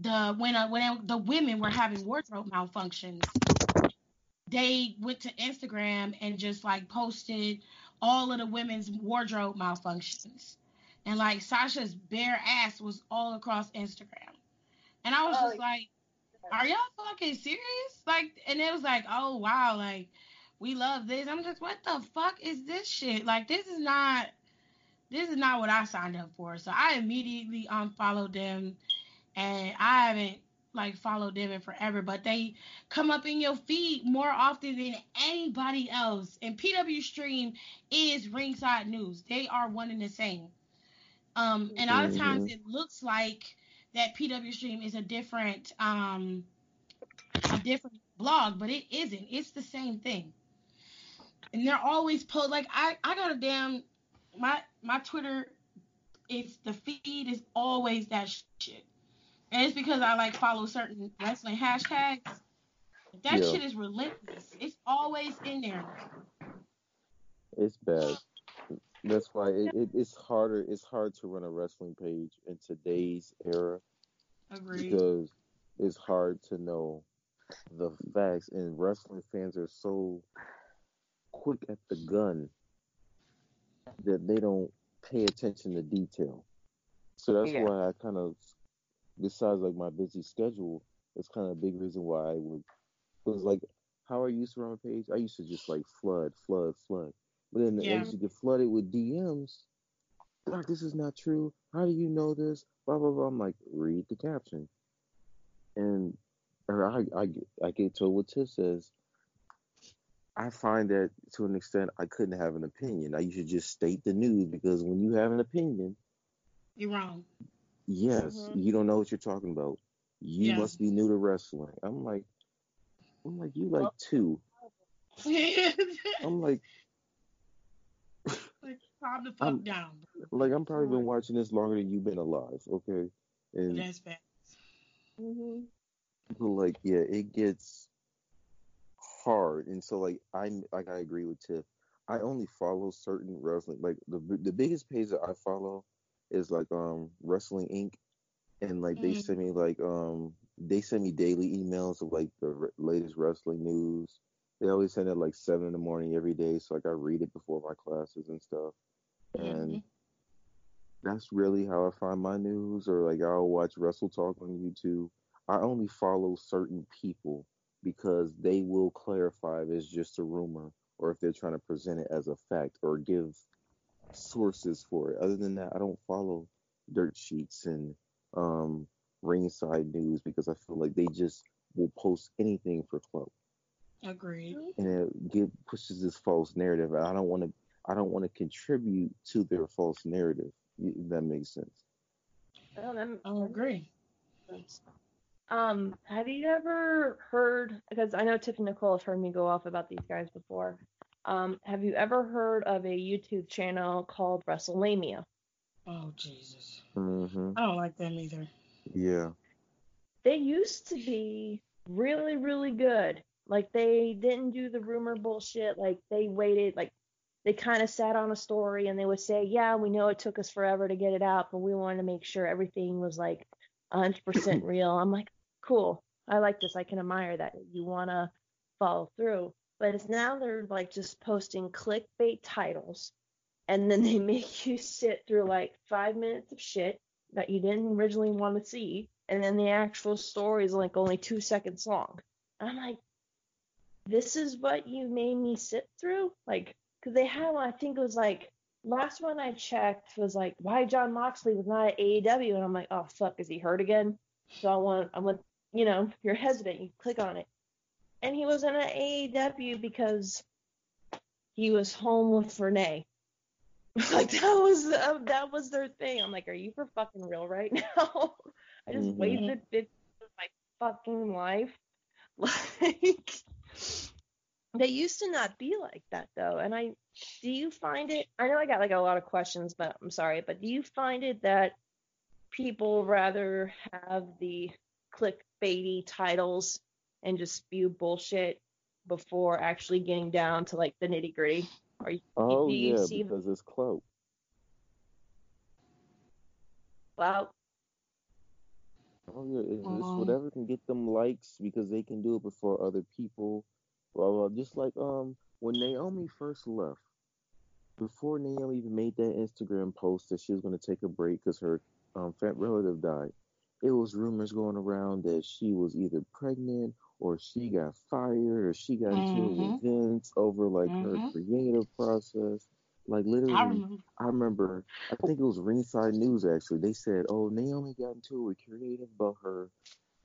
the when uh, when the women were having wardrobe malfunctions, they went to Instagram and just like posted all of the women's wardrobe malfunctions. And like Sasha's bare ass was all across Instagram. And I was oh, just like, are y'all fucking serious? Like, and it was like, oh wow, like we love this. I'm just, what the fuck is this shit? Like, this is not, this is not what I signed up for. So I immediately unfollowed them, and I haven't like followed them in forever. But they come up in your feed more often than anybody else. And PW Stream is Ringside News. They are one and the same. Um, and a lot of times mm-hmm. it looks like that PW Stream is a different um a different blog, but it isn't. It's the same thing. And they're always post like I I got a damn my my Twitter it's the feed is always that shit. And it's because I like follow certain wrestling hashtags. That yeah. shit is relentless. It's always in there. It's bad. That's why it, it, it's harder. It's hard to run a wrestling page in today's era. Agreed. Because it's hard to know the facts, and wrestling fans are so quick at the gun that they don't pay attention to detail. So that's yeah. why I kind of, besides like my busy schedule, it's kind of a big reason why I would. Was like how I used to run a page. I used to just like flood, flood, flood. But then yeah. as you get flooded with DMs, like this is not true. How do you know this? Blah blah blah. I'm like, read the caption, and or I I I get told what Tiff says. I find that to an extent I couldn't have an opinion. I should just state the news because when you have an opinion, you're wrong. Yes, mm-hmm. you don't know what you're talking about. You yeah. must be new to wrestling. I'm like, I'm like, you like two. I'm like, like, calm the fuck I'm, down. Like, I'm probably been watching this longer than you've been alive. Okay, and that's bad. Mm-hmm. Like, yeah, it gets hard, and so like I'm like I agree with Tiff. I only follow certain wrestling. Like the the biggest page that I follow is like um Wrestling Inc. And like mm-hmm. they send me like um they send me daily emails of like the r- latest wrestling news. They always send it like seven in the morning every day, so like I read it before my classes and stuff. And mm-hmm. that's really how I find my news. Or like I'll watch Wrestle Talk on YouTube. I only follow certain people because they will clarify if it's just a rumor or if they're trying to present it as a fact or give sources for it. Other than that, I don't follow dirt sheets and um, ringside news because I feel like they just will post anything for clout. Agreed. And it get, pushes this false narrative. I don't want to. I don't want to contribute to their false narrative. If that makes sense. Oh, that, I agree. Um, have you ever heard? Because I know Tiff and Nicole have heard me go off about these guys before. Um, have you ever heard of a YouTube channel called WrestleLamia? Oh Jesus! Mm-hmm. I don't like them either. Yeah. They used to be really, really good. Like they didn't do the rumor bullshit. Like they waited. Like they kind of sat on a story and they would say, "Yeah, we know it took us forever to get it out, but we wanted to make sure everything was like 100% real." I'm like, cool. I like this. I can admire that. You want to follow through. But it's now they're like just posting clickbait titles and then they make you sit through like five minutes of shit that you didn't originally want to see. And then the actual story is like only two seconds long. I'm like, this is what you made me sit through? Like, because they had one, I think it was like, last one I checked was like, why Jon Moxley was not at AEW. And I'm like, oh, fuck, is he hurt again? So I want, I want you know, you're hesitant, you click on it. And he was in an AEW because he was home with Renee. like that was uh, that was their thing. I'm like, are you for fucking real right now? I just mm-hmm. wasted 50 of my fucking life. Like they used to not be like that though. And I do you find it I know I got like a lot of questions, but I'm sorry, but do you find it that people rather have the clickbaity titles and just spew bullshit before actually getting down to like the nitty gritty? Are you, oh yeah, because it's clout. Wow. Oh yeah, it's, it's Um, whatever can get them likes because they can do it before other people. Blah blah. Just like um when Naomi first left, before Naomi even made that Instagram post that she was going to take a break because her um fat relative died, it was rumors going around that she was either pregnant or she got fired or she got into it Mhm. with Vince over like Mhm. her creative process. Like I literally, remember. I remember, I think it was Ringside News actually. They said, "Oh, Naomi got into a creative about her,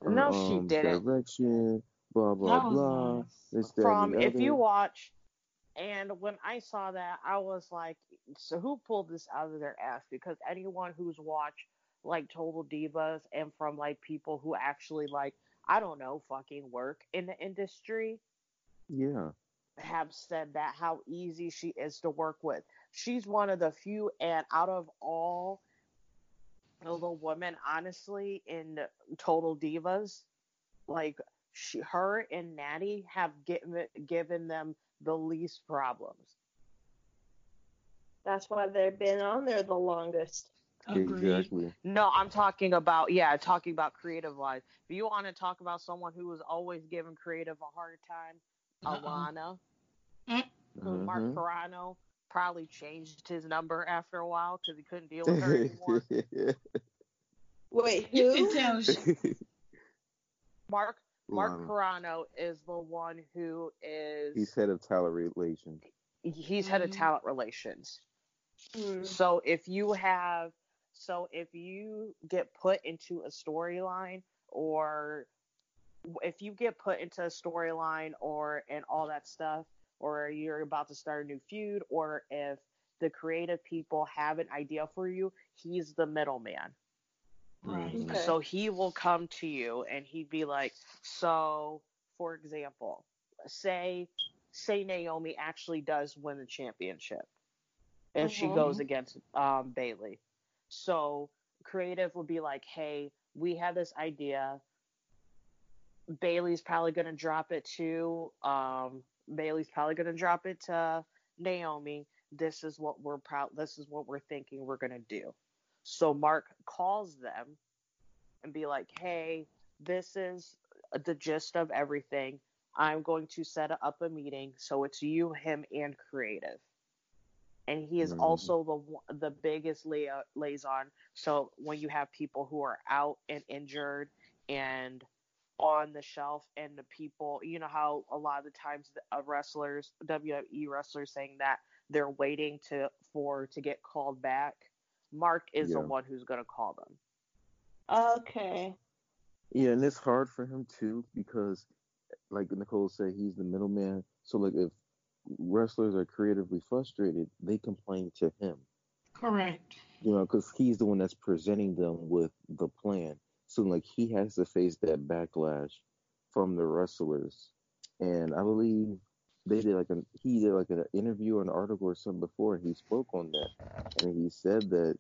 her No, she um didn't. direction, blah blah That blah." nice. This, that, From and the if you watch, and when I saw that, I was like, so who pulled this out of their ass? Because anyone who's watched like Total Divas and from like people who actually like, I don't know, fucking work in the industry Yeah, have said that how easy she is to work with. She's one of the few, and out of all of the women, honestly, in Total Divas, like she, her and Natty have given given them the least problems. That's why they've been on there the longest. Agreed. exactly. No, I'm talking about yeah, talking about creative wise. If you want to talk about someone who was always giving creative a hard time, Uh-uh. Alana, who Mark. Carrano probably changed his number after a while because he couldn't deal with her anymore. Wait, You who? can tell she, Mark Mark Lana. Carrano is the one who is He's head of talent relations. he's head of Mhm. talent relations. Hmm. So if you have so if you get put into a storyline or if you get put into a storyline or and all that stuff or you're about to start a new feud or if the creative people have an idea for you, he's the middleman. right. Okay. So he will come to you and he'd be like, so for example, say say Naomi actually does win the championship and she Mhm. goes against um, Bayley. So creative would be like, hey, we have this idea. Bayley's probably gonna drop it to um, Bayley's probably gonna drop it to Naomi. This is what we're proud. This is what we're thinking we're gonna do. So Mark calls them and be like, hey, this is the gist of everything. I'm going to set up a meeting so it's you, him, and creative. And he is Mhm. also the the biggest lia- liaison. So when you have people who are out and injured and on the shelf, and the people, you know how a lot of the times the uh, wrestlers, WWE wrestlers, saying that they're waiting to for to get called back. Mark is the one who's going to call them. Okay. Yeah, and it's hard for him too because, like Nicole said, he's the middleman. So like if wrestlers are creatively frustrated, they complain to him. Correct. You know, because he's the one that's presenting them with the plan. So like he has to face that backlash from the wrestlers. And I believe they did like an he did like an interview or an article or something before, and he spoke on that, and he said that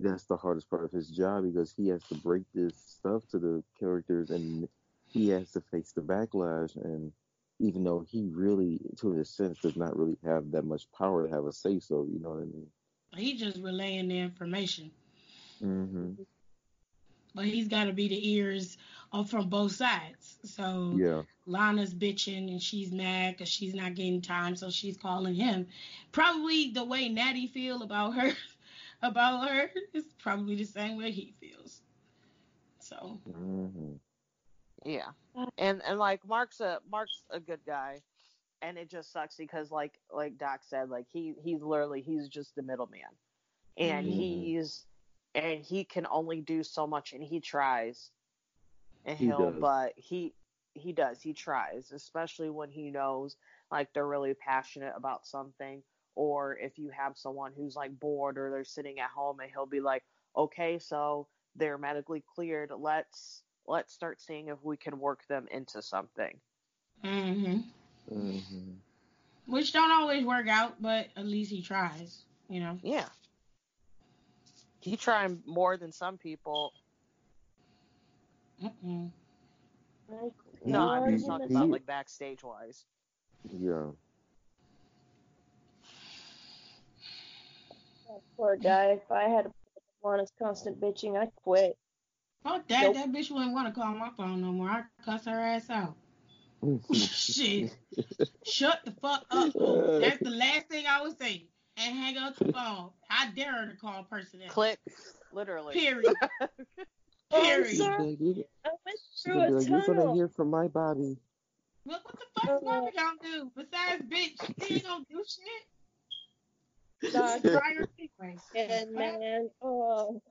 that's the hardest part of his job because he has to break this stuff to the characters, and he has to face the backlash. And even though he really, to his sense, does not really have that much power to have a say so, you know what I mean? He just relaying the information, hmm but he's got to be the ears of from both sides. So Yeah. Lana's bitching and she's mad because she's not getting time, so she's calling him. Probably the way Natty feel about her, about her is probably the same way he feels. So hmm Yeah. And and like Mark's a Mark's a good guy. And it just sucks because like like Doc said, like he he's literally he's just the middleman. And Mhm. he's and he can only do so much and he tries. And He he'll does. but he he does, he tries, especially when he knows like they're really passionate about something or if you have someone who's like bored or they're sitting at home and he'll be like, "Okay, so they're medically cleared. Let's let's start seeing if we can work them into something." hmm hmm which don't always work out, but at least he tries. You know. Yeah. He tried more than some people. Mm-mm. Nice. No, I'm just talking about like backstage wise. Yeah. Poor guy. If I had a Lana's constant bitching. I'd quit. Fuck that. Nope. That bitch wouldn't want to call my phone no more. I cuss her ass out. Mm-hmm. Shit. Shut the fuck up. fool. That's the last thing I would say. And hang up the phone. How dare her to call a person else. Click, literally. Period. Oh, Period. sorry. She's like, I went through a like, you're gonna hear from my Bobby. What, what the fuck is Bobby gonna uh-huh. do? Besides, bitch, she ain't gonna do shit. Dog, Try her anyway. and man, oh,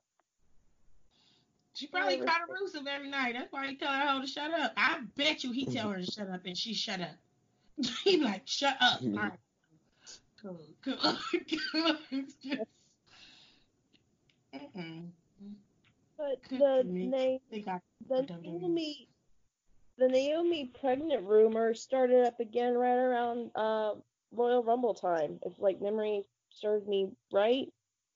She probably try to roost him every night. That's why he tell her to shut up. I bet you he tell her to shut up and she shut up. he like, shut up. All right. Cool, cool, cool. Just- Mm-mm. but the for me. Na- Think I the Naomi, the Naomi pregnant rumor started up again right around uh, Royal Rumble time. If like memory serves me right.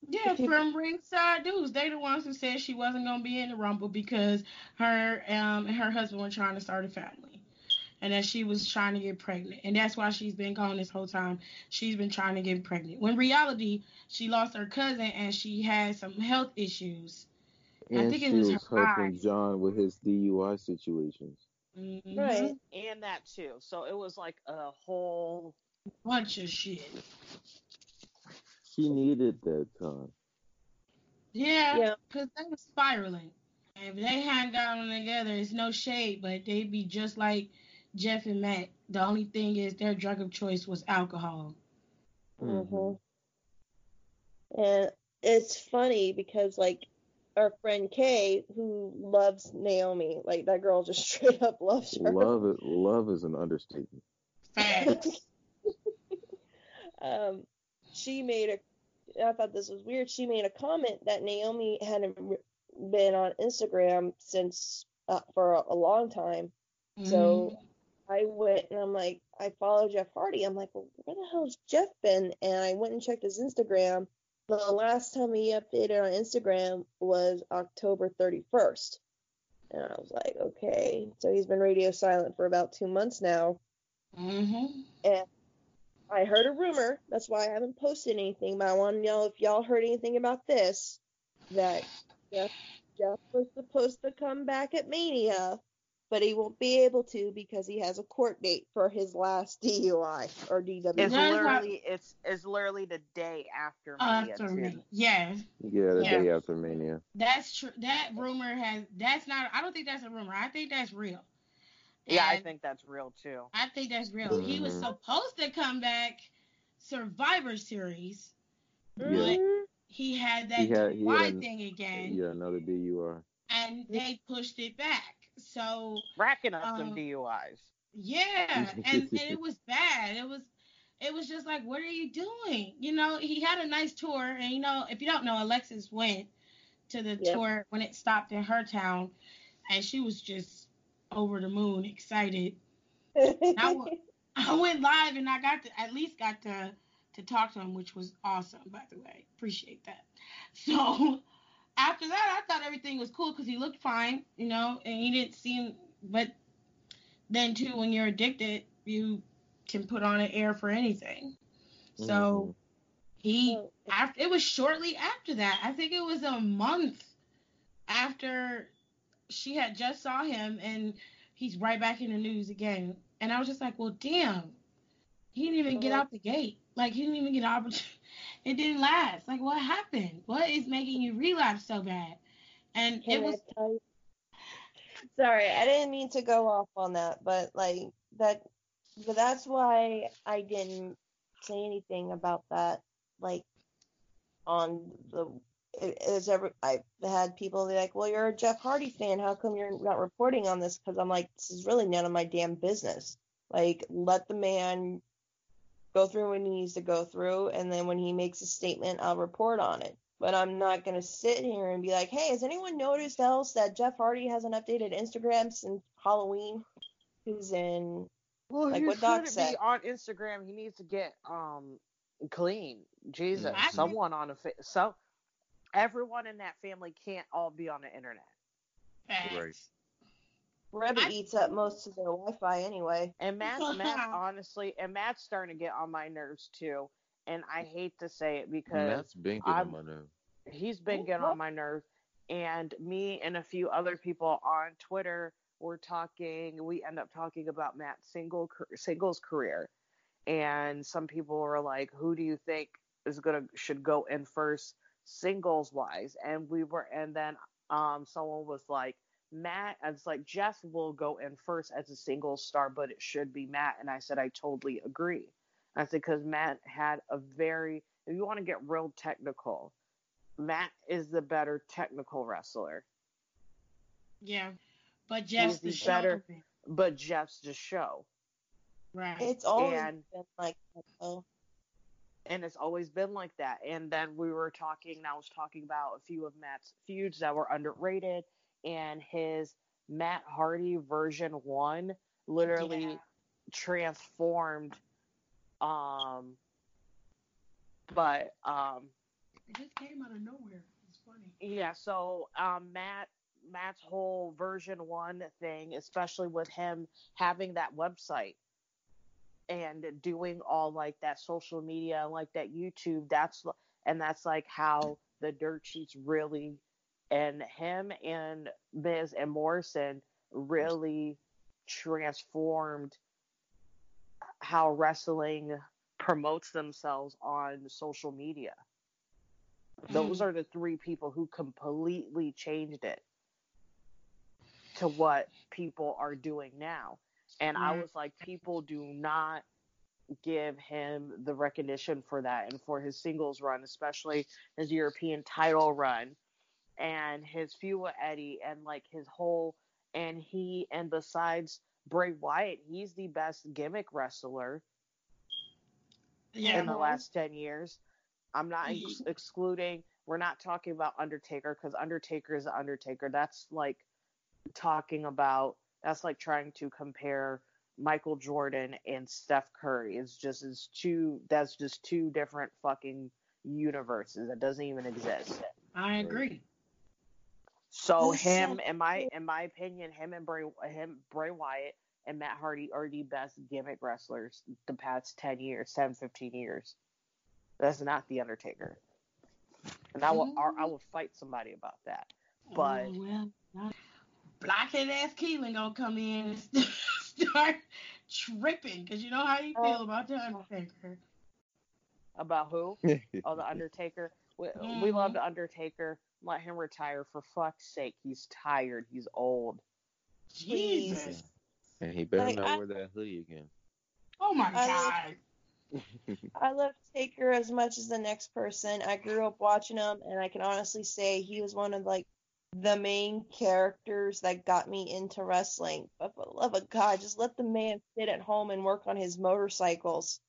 Yeah, from ringside dudes. They the ones who said she wasn't gonna be in the rumble because her um and her husband were trying to start a family. And that she was trying to get pregnant. And that's why she's been gone this whole time. She's been trying to get pregnant. When reality, she lost her cousin and she had some health issues. I And think it she was was her helping eyes. John with his DUI situations. Mhm. Right. and that too. So it was like a whole. Bunch of shit. She needed that time. Yeah, Yeah. because they were spiraling. If they hadn't gotten together, it's no shade, but they'd be just like Jeff and Matt. The only thing is their drug of choice was alcohol. Mm-hmm. Mhm. And it's funny because like our friend Kay, who loves Naomi, like that girl just straight up loves her. Love it. Love is an understatement. Facts. um, she made a. I thought this was weird. She made a comment that Naomi hadn't been on Instagram since uh, for a, a long time. So I went and I'm like, I follow Jeff Hardy. I'm like, well, where the hell's Jeff been? And I went and checked his Instagram. The last time he updated on Instagram was October 31st. And I was like, okay. So he's been radio silent for about two months now. hmm I heard a rumor. That's why I haven't posted anything. But I want to know if y'all heard anything about this. That Jeff, Jeff was supposed to come back at Mania, but he won't be able to because he has a court date for his last DUI or DWI. It's literally it's it's literally the day after Mania After too. me. Yes, Yeah, the Yeah. day after Mania. that's true. That rumor has. That's not. I don't think that's a rumor. I think that's real. Yeah, I think that's real too. I think that's real. He was Mhm. supposed to come back Survivor Series. Yeah. Mhm. He had that He had- he DUI had an- thing again, Yeah, another DUI. and they pushed it back. So Racking up some Um, DUIs. Yeah, and, and it was bad. It was it was just like, what are you doing? You know, he had a nice tour, and you know, if you don't know, Alexis went to the Yep. tour when it stopped in her town, and she was just over the moon, excited. I went live, and I got to at least got to to talk to him, which was awesome, by the way. Appreciate that. So after that, I thought everything was cool because he looked fine, you know, and he didn't seem. But then too, when you're addicted, you can put on an air for anything. So mm-hmm. he after it was shortly after that. I think it was a month after she had just saw him, and he's right back in the news again. And I was just like, well, damn, he didn't even get out the gate. Like he didn't even get an opportunity. It didn't last. Like what happened? What is making you relapse so bad? And it was I? Sorry, I didn't mean to go off on that, but like that, but that's why I didn't say anything about that. Like on the, it's ever I've had people be like, "Well, you're a Jeff Hardy fan. How come you're not reporting on this?" Because I'm like, this is really none of my damn business. Like, let the man go through what he needs to go through, and then when he makes a statement, I'll report on it. But I'm not gonna sit here and be like, "Hey, has anyone noticed else that Jeff Hardy hasn't updated Instagram since Halloween?" Who's in? Well, Like he what Doc said. be on Instagram. He needs to get um clean. Jesus, I think- someone on a fa- so everyone in that family can't all be on the internet. facts. Right. Reby I- eats up most of their Wi-Fi anyway. And Matt, Matt, honestly, and Matt's starting to get on my nerves too. And I hate to say it because Matt's been getting I'm- on my nerves. He's been getting on my nerves. And me and a few other people on Twitter were talking. We end up talking about Matt's single singles career, and some people were like, "Who do you think is gonna should go in first singles wise?" And we were, and then um, someone was like, Matt, I was like, Jeff will go in first as a single star, but it should be Matt. And I said, I totally agree. I said, because Matt had a very, if you want to get real technical, Matt is the better technical wrestler. Yeah. But Jeff's the, the better, but Jeff's the show. Right. It's always and, been like that, though. And it's always been like that. And then we were talking, and I was talking about a few of Matt's feuds that were underrated and his Matt Hardy version one literally yeah. transformed. Um, but um, it just came out of nowhere. It's funny. Yeah. So um, Matt Matt's whole version one thing, especially with him having that website and doing all like that social media, like that YouTube. That's and that's like how the dirt sheets really and him and Miz and Morrison really transformed how wrestling promotes themselves on social media. Those hmm. are the three people who completely changed it to what people are doing now. And I was like, people do not give him the recognition for that and for his singles run, especially his European title run and his feud with Eddie and like his whole and he and besides Bray Wyatt, he's the best gimmick wrestler yeah, in the last ten years. I'm not mm-hmm. ex- excluding. We're not talking about Undertaker because Undertaker is Undertaker. That's like talking about. That's like trying to compare Michael Jordan and Steph Curry. It's just is two. That's just two different fucking universes that doesn't even exist. I agree. So him, in my in my opinion, him and Bray him Bray Wyatt and Matt Hardy are the best gimmick wrestlers the past 10 years, 10, 15 years. That's not the Undertaker. And I will I, I will fight somebody about that. But oh, well, blockhead ass Keelan gonna come in and start tripping because you know how you feel about the Undertaker. About who? oh, the Undertaker. We, mm-hmm. we love the Undertaker. Let him retire for fuck's sake. He's tired. He's old. Jesus. And he better like, not I, wear that hoodie again. Oh my I god. Love, I love Taker as much as the next person. I grew up watching him, and I can honestly say he was one of like the main characters that got me into wrestling. But for the love of God, just let the man sit at home and work on his motorcycles.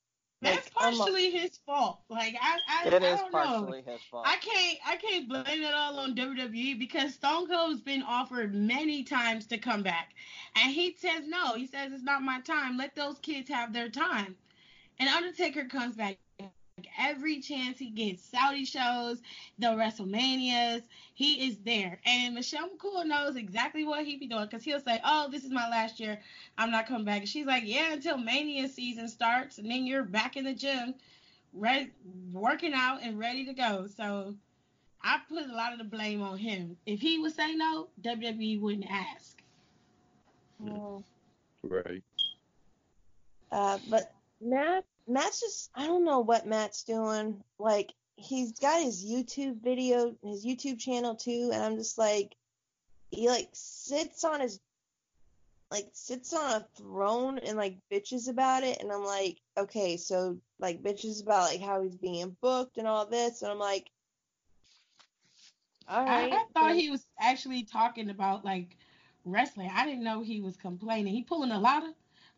That's like, partially his fault. Like I, I, it I is partially know. his fault. I can't, I can't blame it all on WWE because Stone Cold's been offered many times to come back, and he says no. He says it's not my time. Let those kids have their time. And Undertaker comes back every chance he gets. Saudi shows, the WrestleManias, he is there. And Michelle McCool knows exactly what he be doing because he'll say, "Oh, this is my last year. I'm not coming back." And she's like, "Yeah, until Mania season starts, and then you're back in the gym, ready, working out and ready to go." So I put a lot of the blame on him. If he would say no, WWE wouldn't ask. Oh. Right. Uh, but Matt Matt's just I don't know what Matt's doing. Like he's got his YouTube video, his YouTube channel too, and I'm just like he like sits on his like sits on a throne and like bitches about it and I'm like, okay, so like bitches about like how he's being booked and all this and I'm like all right. I, I thought he was actually talking about like wrestling. I didn't know he was complaining. He pulling a lot of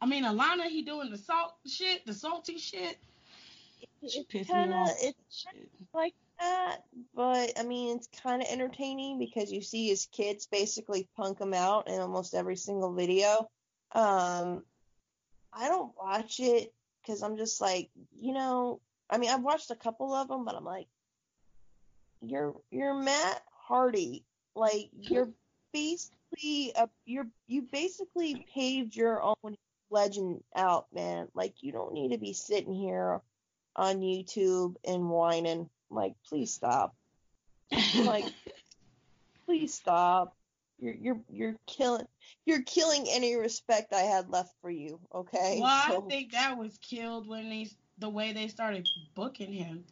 I mean, Alana, he doing the salt shit, the salty shit. She it's kinda, It's like that, but I mean, it's kind of entertaining because you see his kids basically punk him out in almost every single video. Um, I don't watch it because I'm just like, you know, I mean, I've watched a couple of them, but I'm like, you're you're Matt Hardy, like you're basically a you're you basically paved your own legend out, man. Like you don't need to be sitting here on YouTube and whining. Like, please stop. like, please stop. You're you're you're killing you're killing any respect I had left for you. Okay. Well, So- I think that was killed when they the way they started booking him.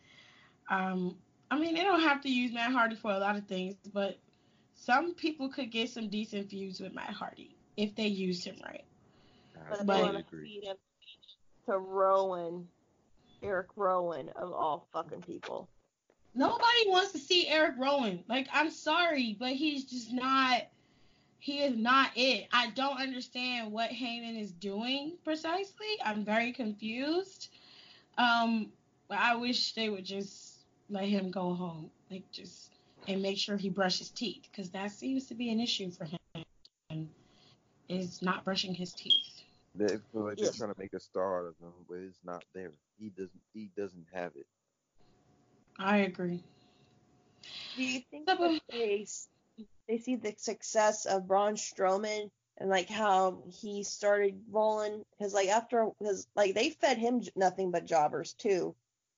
Um, I mean, they don't have to use Matt Hardy for a lot of things, but some people could get some decent views with Matt Hardy if they used him right. But I if But- they totally want to agree. feed him to Rowan, Eric Rowan of all fucking people. Nobody wants to see Eric Rowan. Like, I'm sorry, but he's just not. He is not it. I don't understand what Heyman is doing precisely. I'm very confused. Um, but I wish they would just let him go home, like just and make sure he brushes teeth, because that seems to be an issue for him. Is not brushing his teeth. They feel like Yeah. they're trying to make a star out of him, but it's not there. He doesn't. He doesn't have it. I agree. Do you think that they they see the success of Braun Strowman and like how he started rolling? Because like after because like they fed him nothing but jobbers too,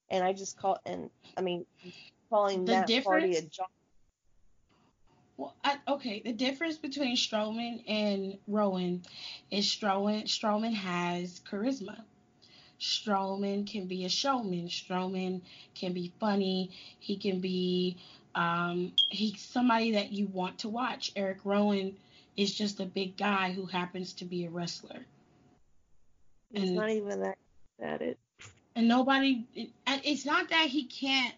and I just call and I mean calling The Matt Hardy a difference- job. Well, I, okay. The difference between Strowman and Rowan is Strowman. Strowman has charisma. Strowman can be a showman. Strowman can be funny. He can be um, he's somebody that you want to watch. Eric Rowan is just a big guy who happens to be a wrestler. It's and- not even that at it. and nobody it, and it's not that he can't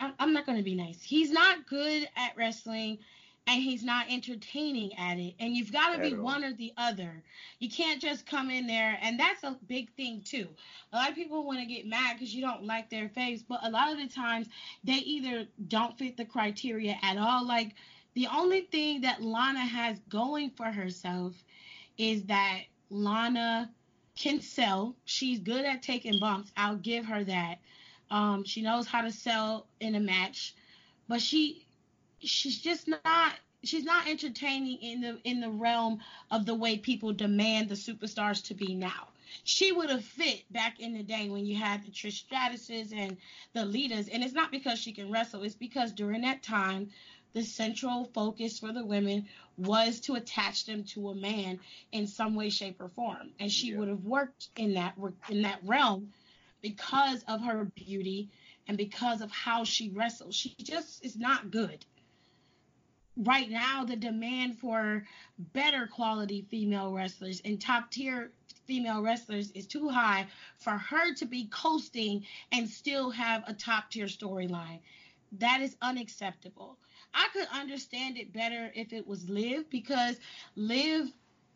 I'm, I'm not going to be nice he's not good at wrestling and he's not entertaining at it and you've got to be all. one or the other you can't just come in there and that's a big thing too a lot of people want to get mad because you don't like their face but a lot of the times they either don't fit the criteria at all like the only thing that lana has going for herself is that lana can sell. She's good at taking bumps. I'll give her that. Um, she knows how to sell in a match, but she she's just not she's not entertaining in the in the realm of the way people demand the superstars to be now. She would have fit back in the day when you had the Trish Stratuses and the leaders, and it's not because she can wrestle. It's because during that time, the central focus for the women was to attach them to a man in some way, shape, or form, and she Yeah. would have worked in that in that realm because of her beauty and because of how she wrestles. She just is not good. Right now, the demand for better quality female wrestlers and top tier female wrestlers is too high for her to be coasting and still have a top tier storyline. That is unacceptable. I could understand it better if it was Liv because Liv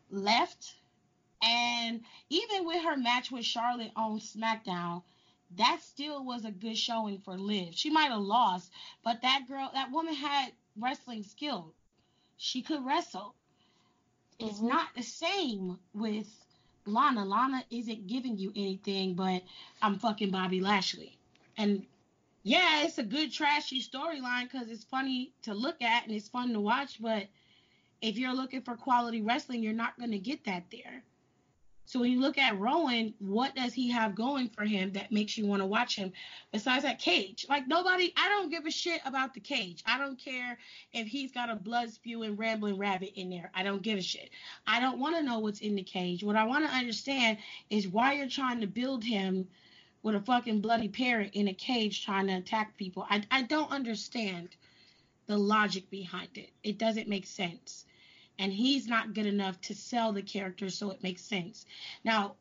left and even with her match with Charlotte on SmackDown, that still was a good showing for Liv. She might have lost, but that girl, that woman had wrestling skill. She could wrestle. It's Mhm. not the same with Lana. Lana isn't giving you anything but I'm fucking Bobby Lashley. And yeah, it's a good trashy storyline because it's funny to look at and it's fun to watch, but if you're looking for quality wrestling, you're not going to get that there. So when you look at Rowan, what does he have going for him that makes you want to watch him besides that cage? Like nobody, I don't give a shit about the cage. I don't care if he's got a blood spewing rambling rabbit in there. I don't give a shit. I don't want to know what's in the cage. What I want to understand is why you're trying to build him with a fucking bloody parrot in a cage trying to attack people. I, I don't understand the logic behind it. It doesn't make sense. And he's not good enough to sell the character so it makes sense. Now,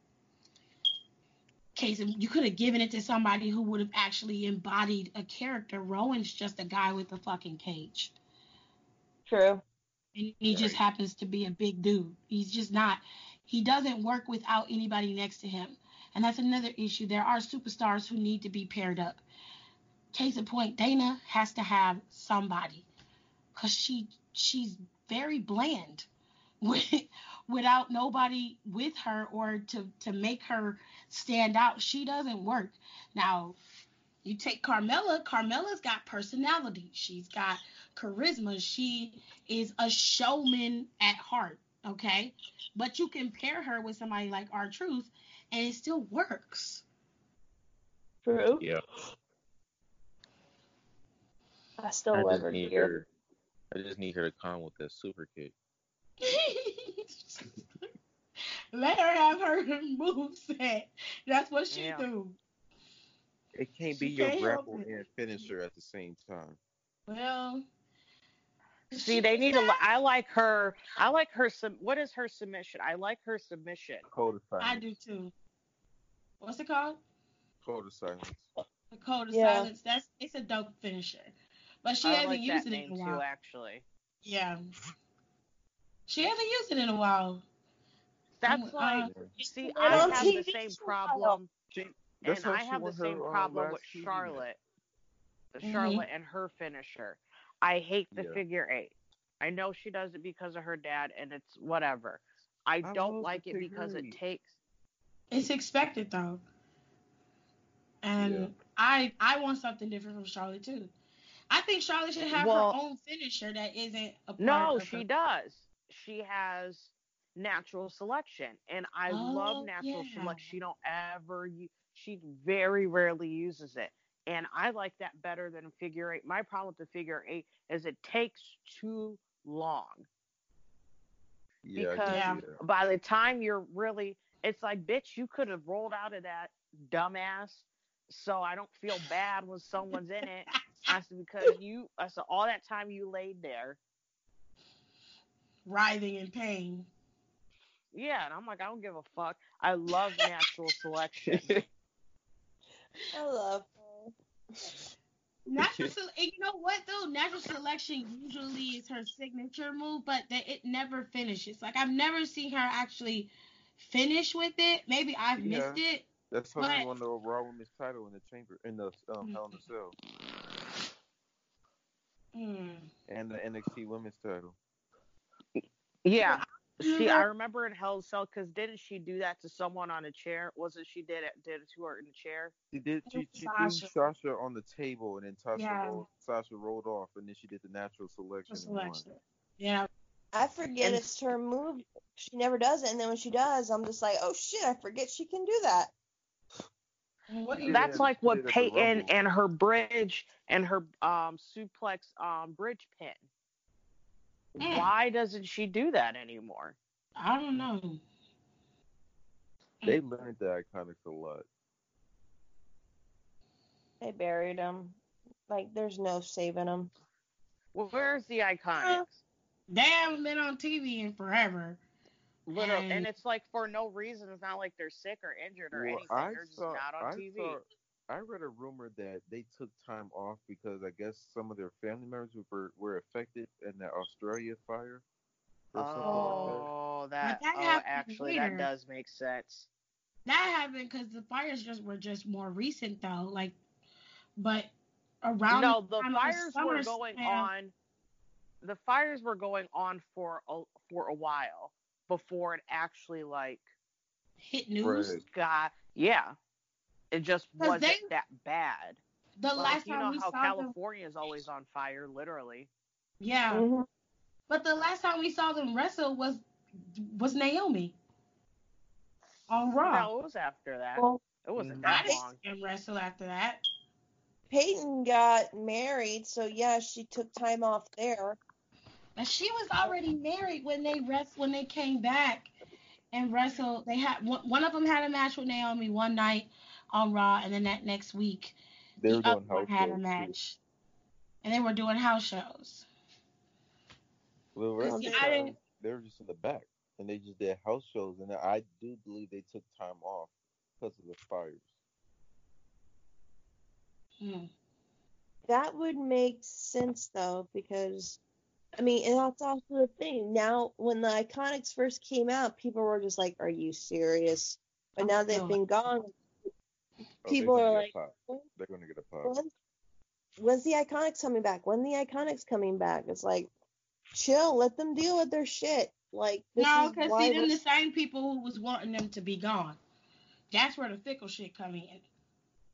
case you could have given it to somebody who would have actually embodied a character. Rowan's just a guy with a fucking cage. True. And he just happens to be a big dude. He's just not he doesn't work without anybody next to him. And that's another issue. There are superstars who need to be paired up. Case in point, Dana has to have somebody. Cause she she's very bland with, without nobody with her or to to make her stand out. She doesn't work. Now, you take Carmella, Carmella's got personality. She's got charisma. She is a showman at heart, okay? But you can pair her with somebody like R Truth and it still works. True. Yeah. I still I love her need gear. her. I just need her to come with that super kick. Let her have her move set. That's what she Yeah. do. It can't She be your can't grapple and finisher at the same time. Well, See, they need to. li- like her. I like her. Sub, what is her submission? I like her submission. Code of silence. I do too. What's it called? Code of silence. The code of Yeah. silence. That's it's a dope finisher, but she I hasn't like used that it in a while. too, actually. Yeah, she hasn't used it in a while. That's Uh, like. She's See, I on have TV the same for problem, She, and I have the won her, same uh, problem with TV match. Charlotte. The Mhm. Charlotte and her finisher. I hate the Yeah. figure eight. I know she does it because of her dad, and it's whatever. I I don't like it because figure it takes. It's expected though, and Yeah. I I want something different from Charlotte too. I think Charlotte should have Well- her own finisher that isn't a part No, of she her. does. She has natural selection, and I Oh, love natural yeah. selection. She don't ever. She very rarely uses it, and I like that better than figure eight. My problem with the figure eight is it takes too long. Yeah, I Because- Yeah. By the time you're really, it's like, bitch, you could have rolled out of that dumbass. So I don't feel bad when someone's in it. I said because you, I said all that time you laid there. writhing in pain. Yeah, and I'm like, I don't give a fuck. I love natural selection. I love. Natural, se- and you know what though? Natural selection usually is her signature move, but that it never finishes. Like I've never seen her actually finish with it. Maybe I've missed it. That's how But- she won the Raw Women's title in the chamber in the um, Hell in a Cell Hmm. and the NXT Women's title. yeah. She, I Remember- remember in Hell Cell because didn't she do that to someone on a chair? Wasn't she did it did it to her in a chair? She did. She, she Sasha. threw Sasha on the table, and then Tasha Yeah. rolled, Sasha rolled off, and then she did the natural selection. and. Selection. Yeah. I forget And- it's her move. She never does it, and then when she does, I'm just like, oh shit, I forget she can do that. What Yeah, That's like what did at the Peyton and her bridge and her um suplex um bridge pin. Mm. Why doesn't she do that anymore? I don't know. They learned the Iconics a lot. They buried them. Like there's no saving them. Well, where's the iconics? They haven't been on TV in forever. Literally, and And- it's like for no reason. It's not like they're sick or injured or Well, anything. I They're just saw, not on I TV. saw, I read a rumor that they took time off because I guess some of their family members were were affected in the Australia fire. or something like that. Oh, that. that oh, actually, later. that does make sense. That happened because the fires just were just more recent though. Like, but around no, the time of fires were SummerSlam- going on. The fires were going on for a, for a while before it actually like hit news. Right. got. Yeah, it just wasn't they- that bad. The Like, last you time know we how saw them, California is always on fire, literally. yeah. Mhm. But the last time we saw them wrestle was was Naomi on Raw. No, it was after that. Well, it wasn't. I that didn't long. see them wrestle after that. Peyton got married, so yeah, she took time off there. And she was already married when they rest when they came back and wrestled. They had one, one of them had a match with Naomi one night on Raw, and then that next week They the were other doing one house had shows a too. match, and they were doing house shows. Well, the rest See, of I time, didn't- they were just in the back, and they just did house shows, and I do believe they took time off because of the fires. Hmm. That would make sense though, because I mean, and that's also the thing. Now, when the Iconics first came out, people were just like, "Are you serious?" But now they've No. been gone. Oh, People they're like, get a they're going to get a pop. When, when's the Iconics coming back? When the Iconics coming back? It's like, chill, let them deal with their shit. Like, this No, because why see, them we're- the same people who was wanting them to be gone. That's where the fickle shit come in.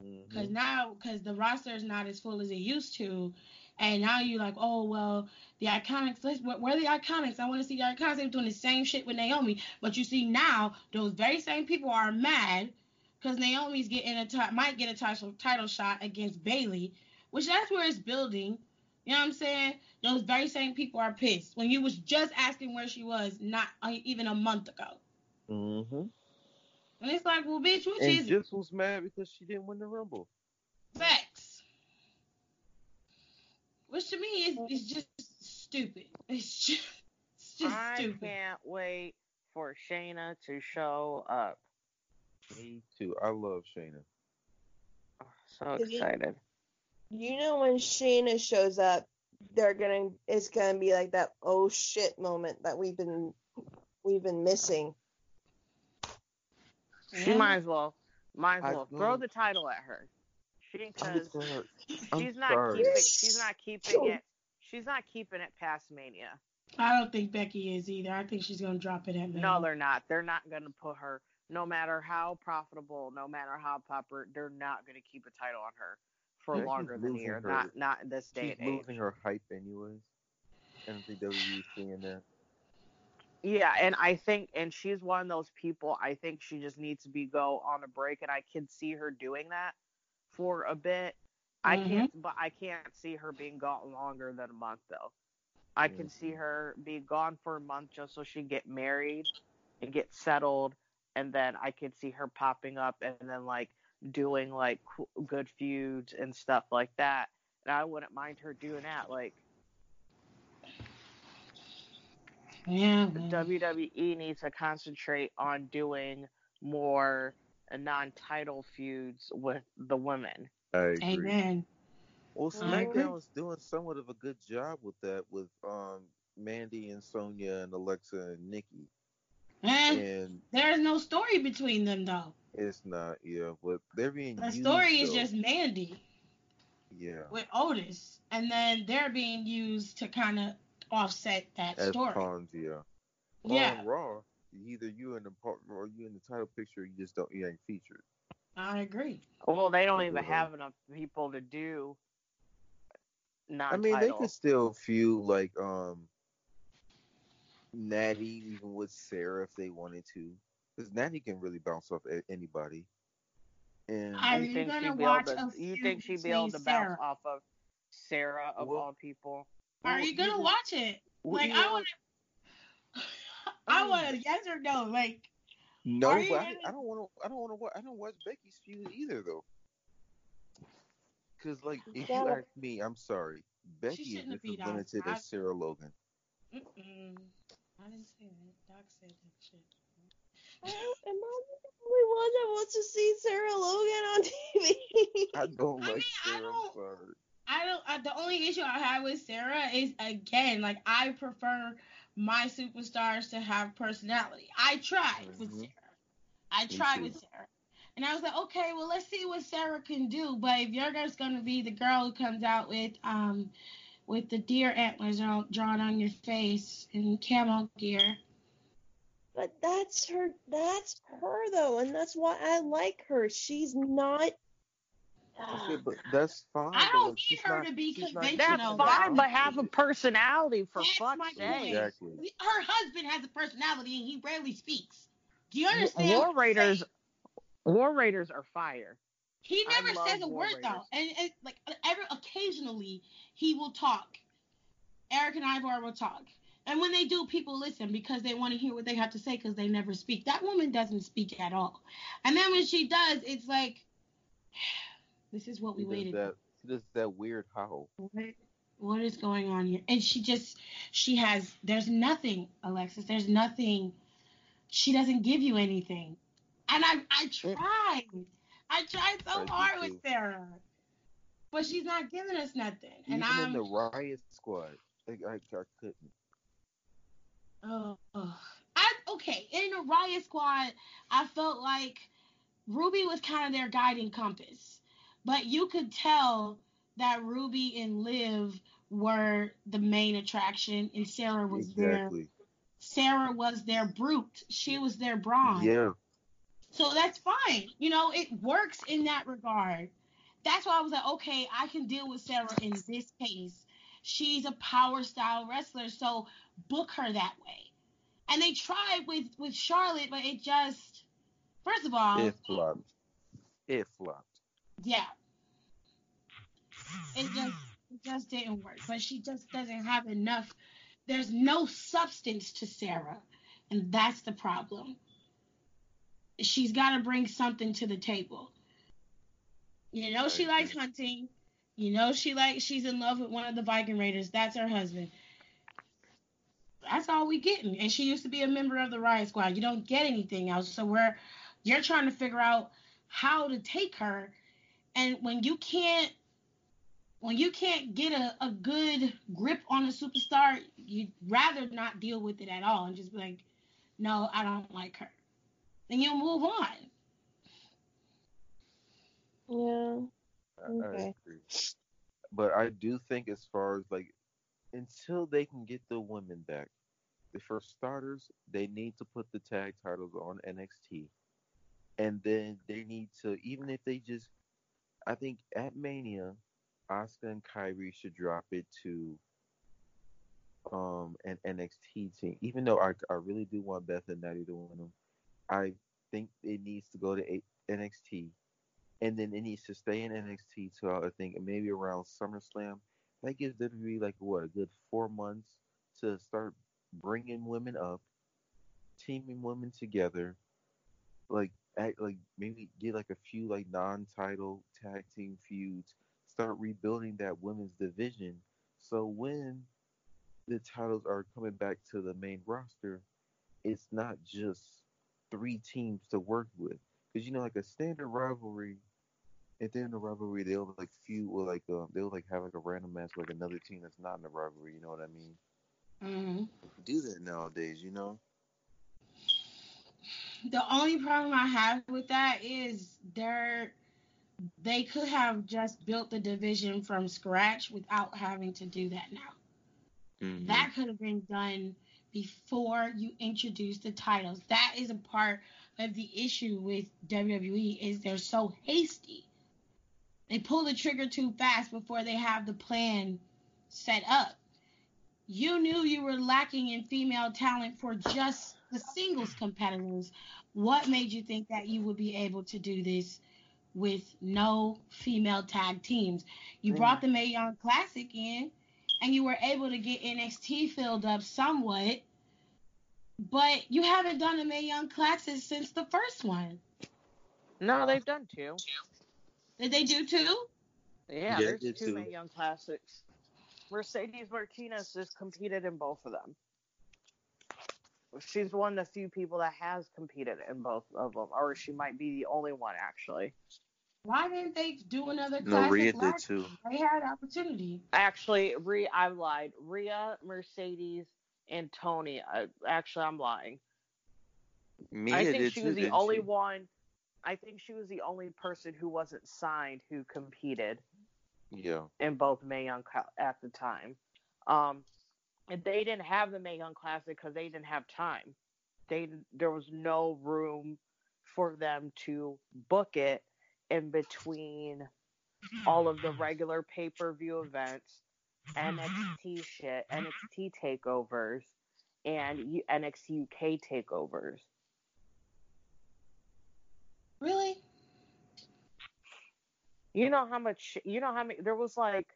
Mm-hmm. Because now, because the roster is not as full as it used to, and now you're like, oh well, the Iconics. Let's, where, where are the Iconics? I want to see the Iconics. They're doing the same shit with Naomi, but you see now those very same people are mad because Naomi's getting a might get a title title shot against Bayley, which that's where it's building. You know what I'm saying? Those very same people are pissed when you was just asking where she was not uh, even a month ago. Mm-hmm. And it's like, well, bitch, which And is just was mad because she didn't win the Rumble. facts? Which to me is, is just stupid. It's just, it's just I stupid. can't wait for Shayna to show up. Me too. I love Shayna. Oh, so excited. You know when Shayna shows up, they're gonna it's gonna be like that oh shit moment that we've been we've been missing. She Yeah. might as well, might as well throw the title at her. She because she's not sorry. keeping, she's not keeping it. She's not keeping it past Mania. I don't think Becky is either. I think she's gonna drop it at Mania. No, they're not. They're not going to put her. No matter how profitable, no matter how popular, they're not going to keep a title on her for Becky's longer than a year. her- Not not in this day She's and age. losing her hype anyways. I don't think WWE's seeing that. Yeah, and I think, and she's one of those people. I think she just needs to be go on a break, and I can see her doing that for a bit. I Mhm. can't, but I can't see her being gone longer than a month though. I can see her be gone for a month just so she can get married and get settled, and then I could see her popping up and then like doing like good feuds and stuff like that. And I wouldn't mind her doing that. Like Yeah. man. WWE needs to concentrate on doing more non-title feuds with the women. I agree. Amen. Well, SmackDown is doing somewhat of a good job with that, with um Mandy and Sonya and Alexa and Nikki, And and there's no story between them though. it's not yeah, but they're being The used, story is though. just Mandy yeah with Otis, and then they're being used to kind of offset that as story. pawns yeah. Yeah, Raw, either you in the part or you in the title picture, you just don't you ain't featured. I agree. Well, they don't even have enough people to do not. I non-title. mean, they could still feel like um Natty even with Sarah if they wanted to, because Natty can really bounce off a- anybody. And Are you you think gonna she'd be watch able a to? You think she'd be able to between bounce Sarah? off of Sarah of Well- all people? Are you gonna either- watch it? Like either- I want to. I want a yes or no. Like No, but I, I don't want to. I don't want to. I don't watch Becky's feud either, though. Because, like, if Yeah. you ask me, I'm sorry. Becky is shouldn't have just as limited as Sarah Logan. Mm-mm. I didn't say that. Doc said that shit. I don't, am I the only one that wants to see Sarah Logan on TV? I don't I like mean, I Sarah. don't- I'm. I don't. Uh, the only issue I have with Sarah is again, like I prefer my superstars to have personality. I tried with Mhm. Sarah. I Me tried too. with Sarah, and I was like, okay, well, let's see what Sarah can do. But if you're just gonna be the girl who comes out with um with the deer antlers all drawn on your face and camo gear, But that's her. That's her though, and that's why I like her. She's not. Okay, but that's fine. I but, don't need she's her not- to be conventional, That's fine, but have a personality for That's fuck's sake. Exactly. her husband has a personality and he rarely speaks. Do you understand? War what Raiders, saying? War Raiders are fire. He never says a War word though, and, and like every occasionally he will talk. Eric and Ivar will talk, and when they do, people listen because they want to hear what they have to say because they never speak. That woman doesn't speak at all, and then when she does, it's like, this is what we waited. that. She does that weird howl. What- What is going on here? And she just, she has. There's nothing, Alexis. There's nothing. She doesn't give you anything, and I, I eh. tried. I tried so hard with Sarah, but she's not giving us nothing. And I'm, in the Riot Squad, like, I, I couldn't. oh, oh. I okay. In the Riot Squad, I felt like Ruby was kind of their guiding compass, but you could tell that Ruby and Liv were the main attraction, and Sarah was their Sarah was their brute. She was their brawn. Yeah. So that's fine. You know, it works in that regard. That's why I was like, okay, I can deal with Sarah in this case. She's a power style wrestler, so book her that way. And they tried with with Charlotte, but it just first of all, It flopped. It flopped. Yeah. It just it just didn't work. But she just doesn't have enough. There's no substance to Sarah, and that's the problem. She's got to bring something to the table. You know she likes hunting. You know she like she's in love with one of the Viking Raiders. That's her husband. That's all we getting. And she used to be a member of the Riot Squad. You don't get anything else. So we're you're trying to figure out how to take her. And when you can't when you can't get a, a good grip on a superstar, you'd rather not deal with it at all and just be like, no, I don't like her. Then you'll move on. Yeah. I- I Okay. agree. But I do think as far as like until they can get the women back, the for starters, they need to put the tag titles on NXT. And then they need to even if they just I think at Mania, Asuka and Kairi should drop it to um an NXT team. Even though I, I really do want Beth and Natty to win them, I think it needs to go to A- NXT and then it needs to stay in NXT till I think maybe around SummerSlam. That gives WWE like what a good four months to start bringing women up, teaming women together, like act like maybe get like a few like non-title tag team feuds, start rebuilding that women's division. So when the titles are coming back to the main roster, it's not just three teams to work with. Because you know, like a standard rivalry, at the end of the rivalry, they'll like feud or like uh, they'll like have like a random match with like another team that's not in the rivalry. You know what I mean? hmm Do that nowadays, you know? The only problem I have with that is they're they could have just built the division from scratch without having to do that now. Mhm. That could have been done before you introduce the titles. That is a part of the issue with WWE is they're so hasty. They pull the trigger too fast before they have the plan set up. You knew you were lacking in female talent for just the singles competitors. What made you think that you would be able to do this with no female tag teams? You brought the Mae Young Classic in and you were able to get NXT filled up somewhat, but you haven't done a Mae Young Classic since the first one. No, they've done two. Did they do two? Yeah, Yeah, there's two two. Mae Young Classics. Mercedes Martinez has competed in both of them. She's one of the few people that has competed in both of them, or she might be the only one actually. Why didn't they do another No, classic Rhea did too. They had opportunity. Actually, Rhea, I lied. Rhea, Mercedes, and Toni. Uh, actually, I'm lying. Mia I think did she too, was the only she? one. I think she was the only person who wasn't signed who competed Yeah. in both Mae Young at the time. Um, and they didn't have the Mae Young Classic because they didn't have time. They there was no room for them to book it in between all of the regular pay per view events, NXT shit, NXT takeovers, and NXT UK takeovers. Really? You know how much? You know how many? There was like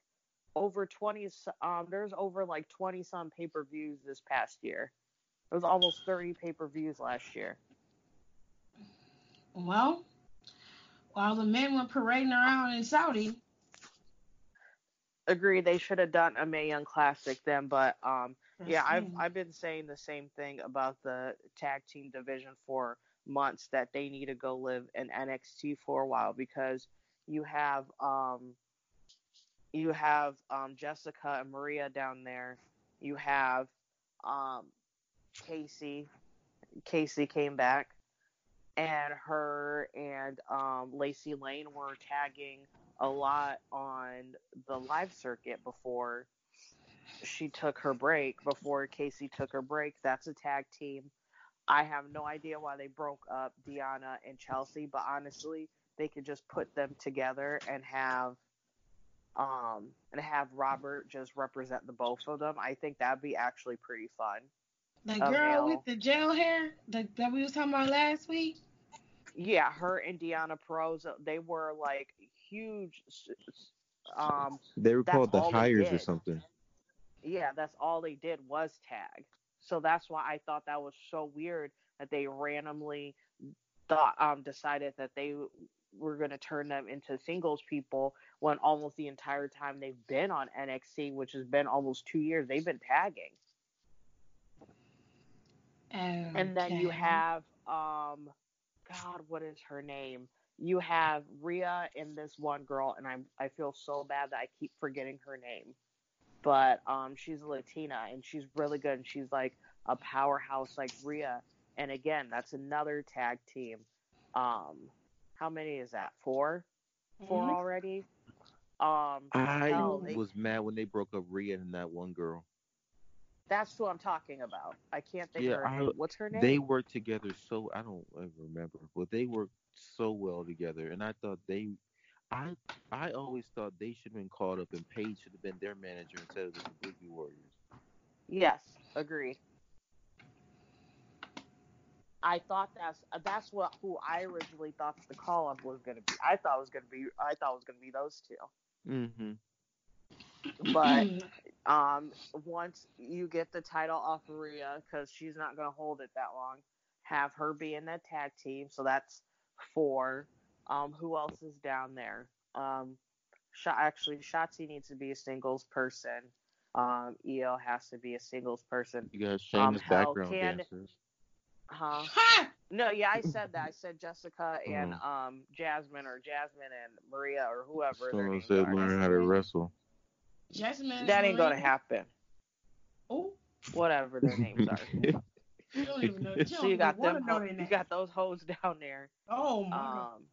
over twenty. Um, there's over like twenty some pay per views this past year. It was almost thirty pay per views last year. Well, while the men were parading around in Saudi, Agree, they should have done a Mae Young Classic then, but um, yeah, I've. I've been saying the same thing about the tag team division for months that they need to go live in NXT for a while because you have um you have um Jessica and Maria down there. You have um Casey. Casey came back and her and um Lacey Lane were tagging a lot on the live circuit before she took her break, before Casey took her break. That's a tag team. I have no idea why they broke up Deanna and Chelsea, but honestly, they could just put them together and have um and have Robert just represent the both of them. I think that'd be actually pretty fun. the girl male. with the gel hair the, that we was talking about last week. Yeah, her and Deanna Perosa, they were like huge s- s- Um, They were called the hires or something. yeah, that's all they did was tag. So that's why I thought that was so weird that they randomly thought um decided that they were going to turn them into singles people when almost the entire time they've been on NXT, which has been almost 2 years, they've been tagging. And then you have um God, what is her name? You have Rhea and this one girl, and I'm I feel so bad that I keep forgetting her name. But um she's Latina and she's really good and she's like a powerhouse like Rhea. And again, that's another tag team. Um how many is that? Four? 4 Mhm. already? Um I hell, they- was mad when they broke up Rhea and that one girl. that's who I'm talking about. I can't think Yeah, of her I- name. What's her name? They worked together so I don't ever remember, but they worked so well together, and I thought they, I, I always thought they should have been called up, and Paige should have been their manager instead of the Kabuki Warriors. Yes, agreed. I thought that's that's what who I originally thought the call up was gonna be. I thought it was gonna be I thought it was gonna be those two. Mm-hmm. But um, once you get the title off of Rhea, because she's not gonna hold it that long, have her be in that tag team. So that's four. Um, who else is down there? Um, Sh- actually, Shotzi needs to be a singles person. Um, Io has to be a singles person. You got Um, hell, background can- dancers. Huh? Ha! No, yeah, I said that. I said Jessica and Mhm. um Jasmine or Jasmine and Maria or whoever. their Someone names said are. learn how to wrestle. Jasmine. That ain't gonna happen. Oh, Whatever their names are. you don't even know. You so you got them. ho- you got those hoes down there. Oh my. Um.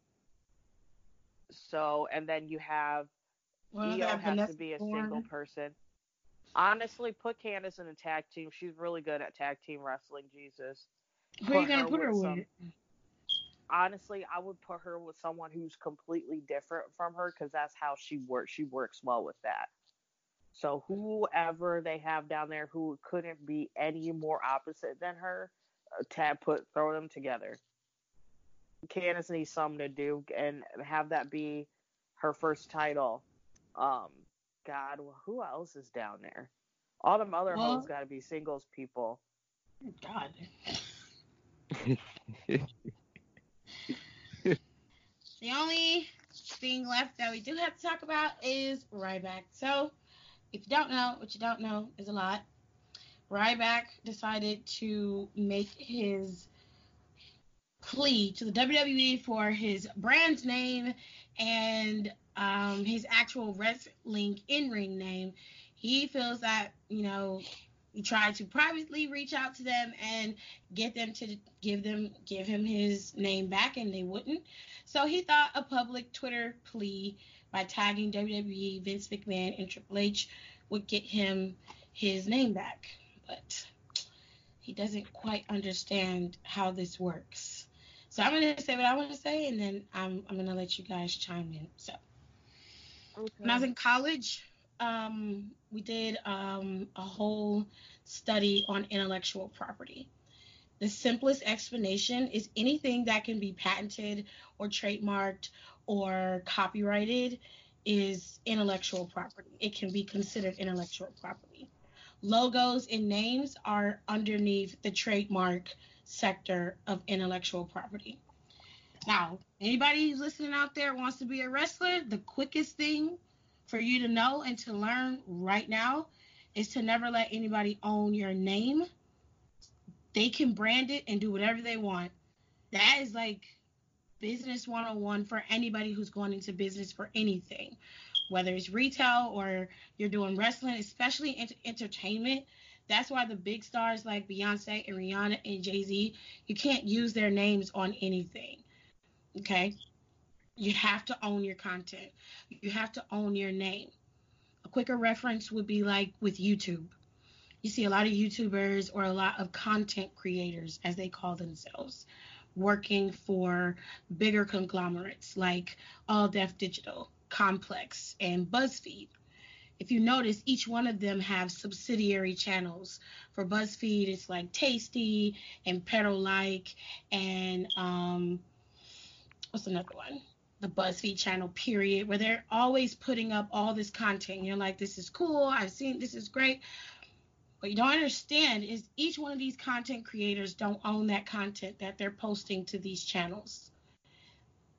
So and then you have Well, Io that has Vanessa to be a Born. single person. Honestly, put Candice in a tag team. She's really good at tag team wrestling. Jesus. Who are you gonna put her with with? some- honestly, I would put her with someone who's completely different from her because that's how she works. She works well with that. So whoever they have down there who couldn't be any more opposite than her, uh, tab put throw them together. Candice needs something to do and have that be her first title. Um, God, who else is down there? All them other Well- hoes got to be singles people. God. The only thing left that we do have to talk about is Ryback. So, if you don't know, what you don't know is a lot. Ryback decided to make his plea to the WWE for his brand name and um, his actual wrestling in-ring name. He feels that you know he tried to privately reach out to them and get them to give them give him his name back, and they wouldn't. So he thought a public Twitter plea by tagging WWE, Vince McMahon, and Triple H would get him his name back. But he doesn't quite understand how this works. So I'm going to say what I want to say, and then I'm, I'm going to let you guys chime in. So okay. when I was in college, um, we did um, a whole study on intellectual property. The simplest explanation is anything that can be patented or trademarked or copyrighted is intellectual property. It can be considered intellectual property. Logos and names are underneath the trademark sector of intellectual property. Now, anybody who's listening out there wants to be a wrestler, the quickest thing for you to know and to learn right now is to never let anybody own your name. They can brand it and do whatever they want. That is like business 101 for anybody who's going into business for anything, whether it's retail or you're doing wrestling, especially ent- entertainment. That's why the big stars like Beyonce and Rihanna and Jay Z, you can't use their names on anything. Okay? You have to own your content, you have to own your name. A quicker reference would be like with YouTube. You see a lot of YouTubers or a lot of content creators, as they call themselves, working for bigger conglomerates like All Def Digital, Complex, and BuzzFeed. If you notice, each one of them have subsidiary channels. For BuzzFeed, it's like Tasty and Pero Like, and um, what's another one? The BuzzFeed channel, period, where they're always putting up all this content. You're like, this is cool. I've seen this is great. What you don't understand is each one of these content creators don't own that content that they're posting to these channels.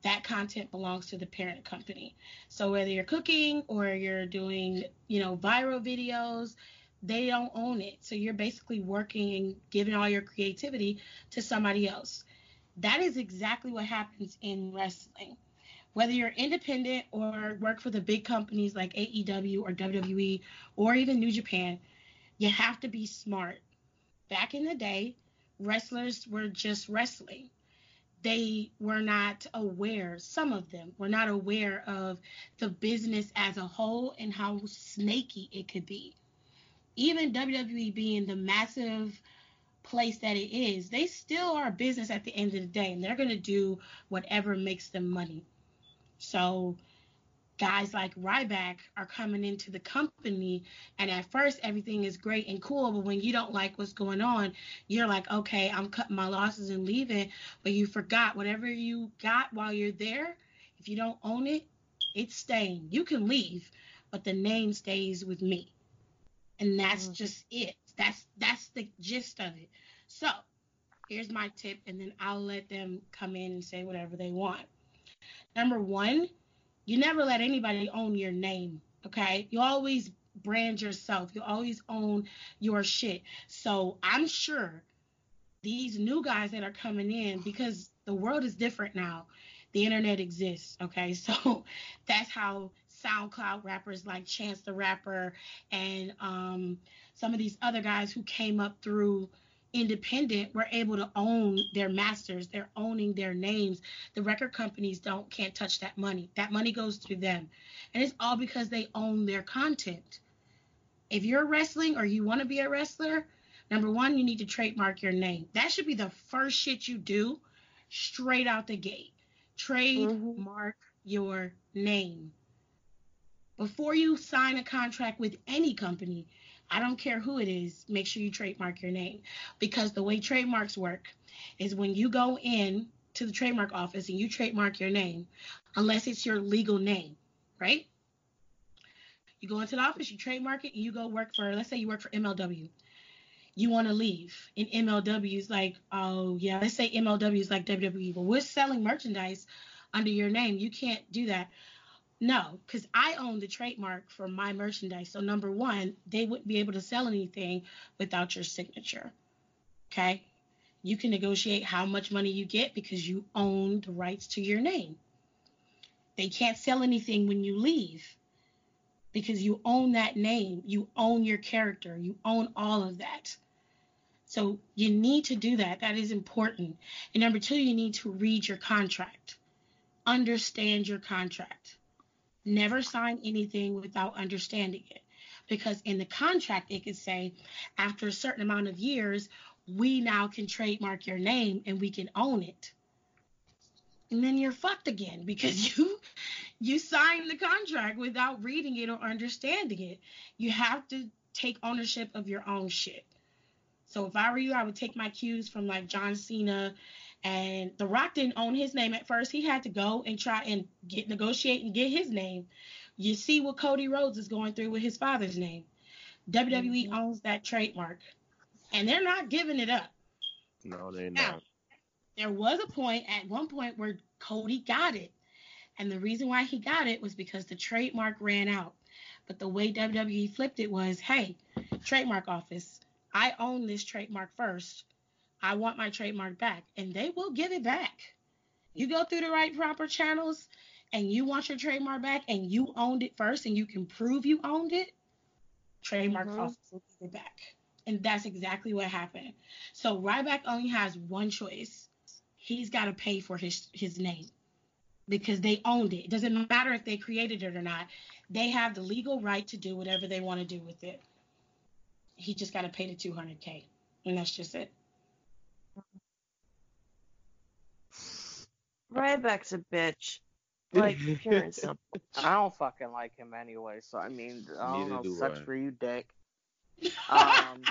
That content belongs to the parent company. So whether you're cooking or you're doing, you know, viral videos, they don't own it. So you're basically working and giving all your creativity to somebody else. That is exactly what happens in wrestling. Whether you're independent or work for the big companies like AEW or WWE or even New Japan, you have to be smart. Back in the day, wrestlers were just wrestling. They were not aware, some of them were not aware of the business as a whole and how snaky it could be. Even WWE being the massive place that it is, they still are a business at the end of the day, and they're going to do whatever makes them money. So, guys like Ryback are coming into the company, and at first everything is great and cool, but when you don't like what's going on, you're like, okay, I'm cutting my losses and leaving. But you forgot whatever you got while you're there, if you don't own it, it's staying. You can leave, but the name stays with me. And that's mm. just it. That's that's the gist of it. So here's my tip, and then I'll let them come in and say whatever they want. Number one, you never let anybody own your name. Okay. You always brand yourself. You always own your shit. So I'm sure these new guys that are coming in, because the world is different now, the internet exists. Okay. So that's how SoundCloud rappers like Chance the Rapper and um, some of these other guys who came up through independent were able to own their masters. They're owning their names. The record companies don't can't touch that money. That money goes to them. And it's all because they own their content. If you're wrestling or you want to be a wrestler number one you need to trademark your name. That should be the first shit you do straight out the gate. Trademark mm-hmm. your name. Before you sign a contract with any company I don't care who it is, make sure you trademark your name. Because the way trademarks work is when you go in to the trademark office and you trademark your name, unless it's your legal name, right? You go into the office, you trademark it, and you go work for, let's say you work for MLW. You want to leave, and MLW is like, oh yeah, let's say MLW is like WWE, but we're selling merchandise under your name. You can't do that. No, because I own the trademark for my merchandise. So number one, they wouldn't be able to sell anything without your signature. Okay. You can negotiate how much money you get because you own the rights to your name. They can't sell anything when you leave because you own that name, you own your character, you own all of that. So you need to do that. That is important. And number two, you need to read your contract, understand your contract. Never sign anything without understanding it. Because in the contract, it could say, after a certain amount of years, we now can trademark your name and we can own it. And then you're fucked again because you you signed the contract without reading it or understanding it. You have to take ownership of your own shit. So if I were you, I would take my cues from like John Cena and The Rock didn't own his name at first. He had to go and try and get negotiate and get his name. You see what Cody Rhodes is going through with his father's name. WWE mm-hmm. owns that trademark, and they're not giving it up. No, they're now, not. There was a point at one point where Cody got it, and the reason why he got it was because the trademark ran out. But the way WWE flipped it was, hey, trademark office, I own this trademark first. I want my trademark back. And they will give it back. You go through the right proper channels and you want your trademark back and you owned it first and you can prove you owned it, trademark mm-hmm. office will give it back. And that's exactly what happened. So Ryback only has one choice. He's got to pay for his his name because they owned it. It doesn't matter if they created it or not. They have the legal right to do whatever they want to do with it. He just got to pay the 200k, and that's just it. Ryback's a bitch. Like pure and simple. I don't fucking like him anyway, so I mean, I don't Neither know. Do sucks I. for you, Dick. Um,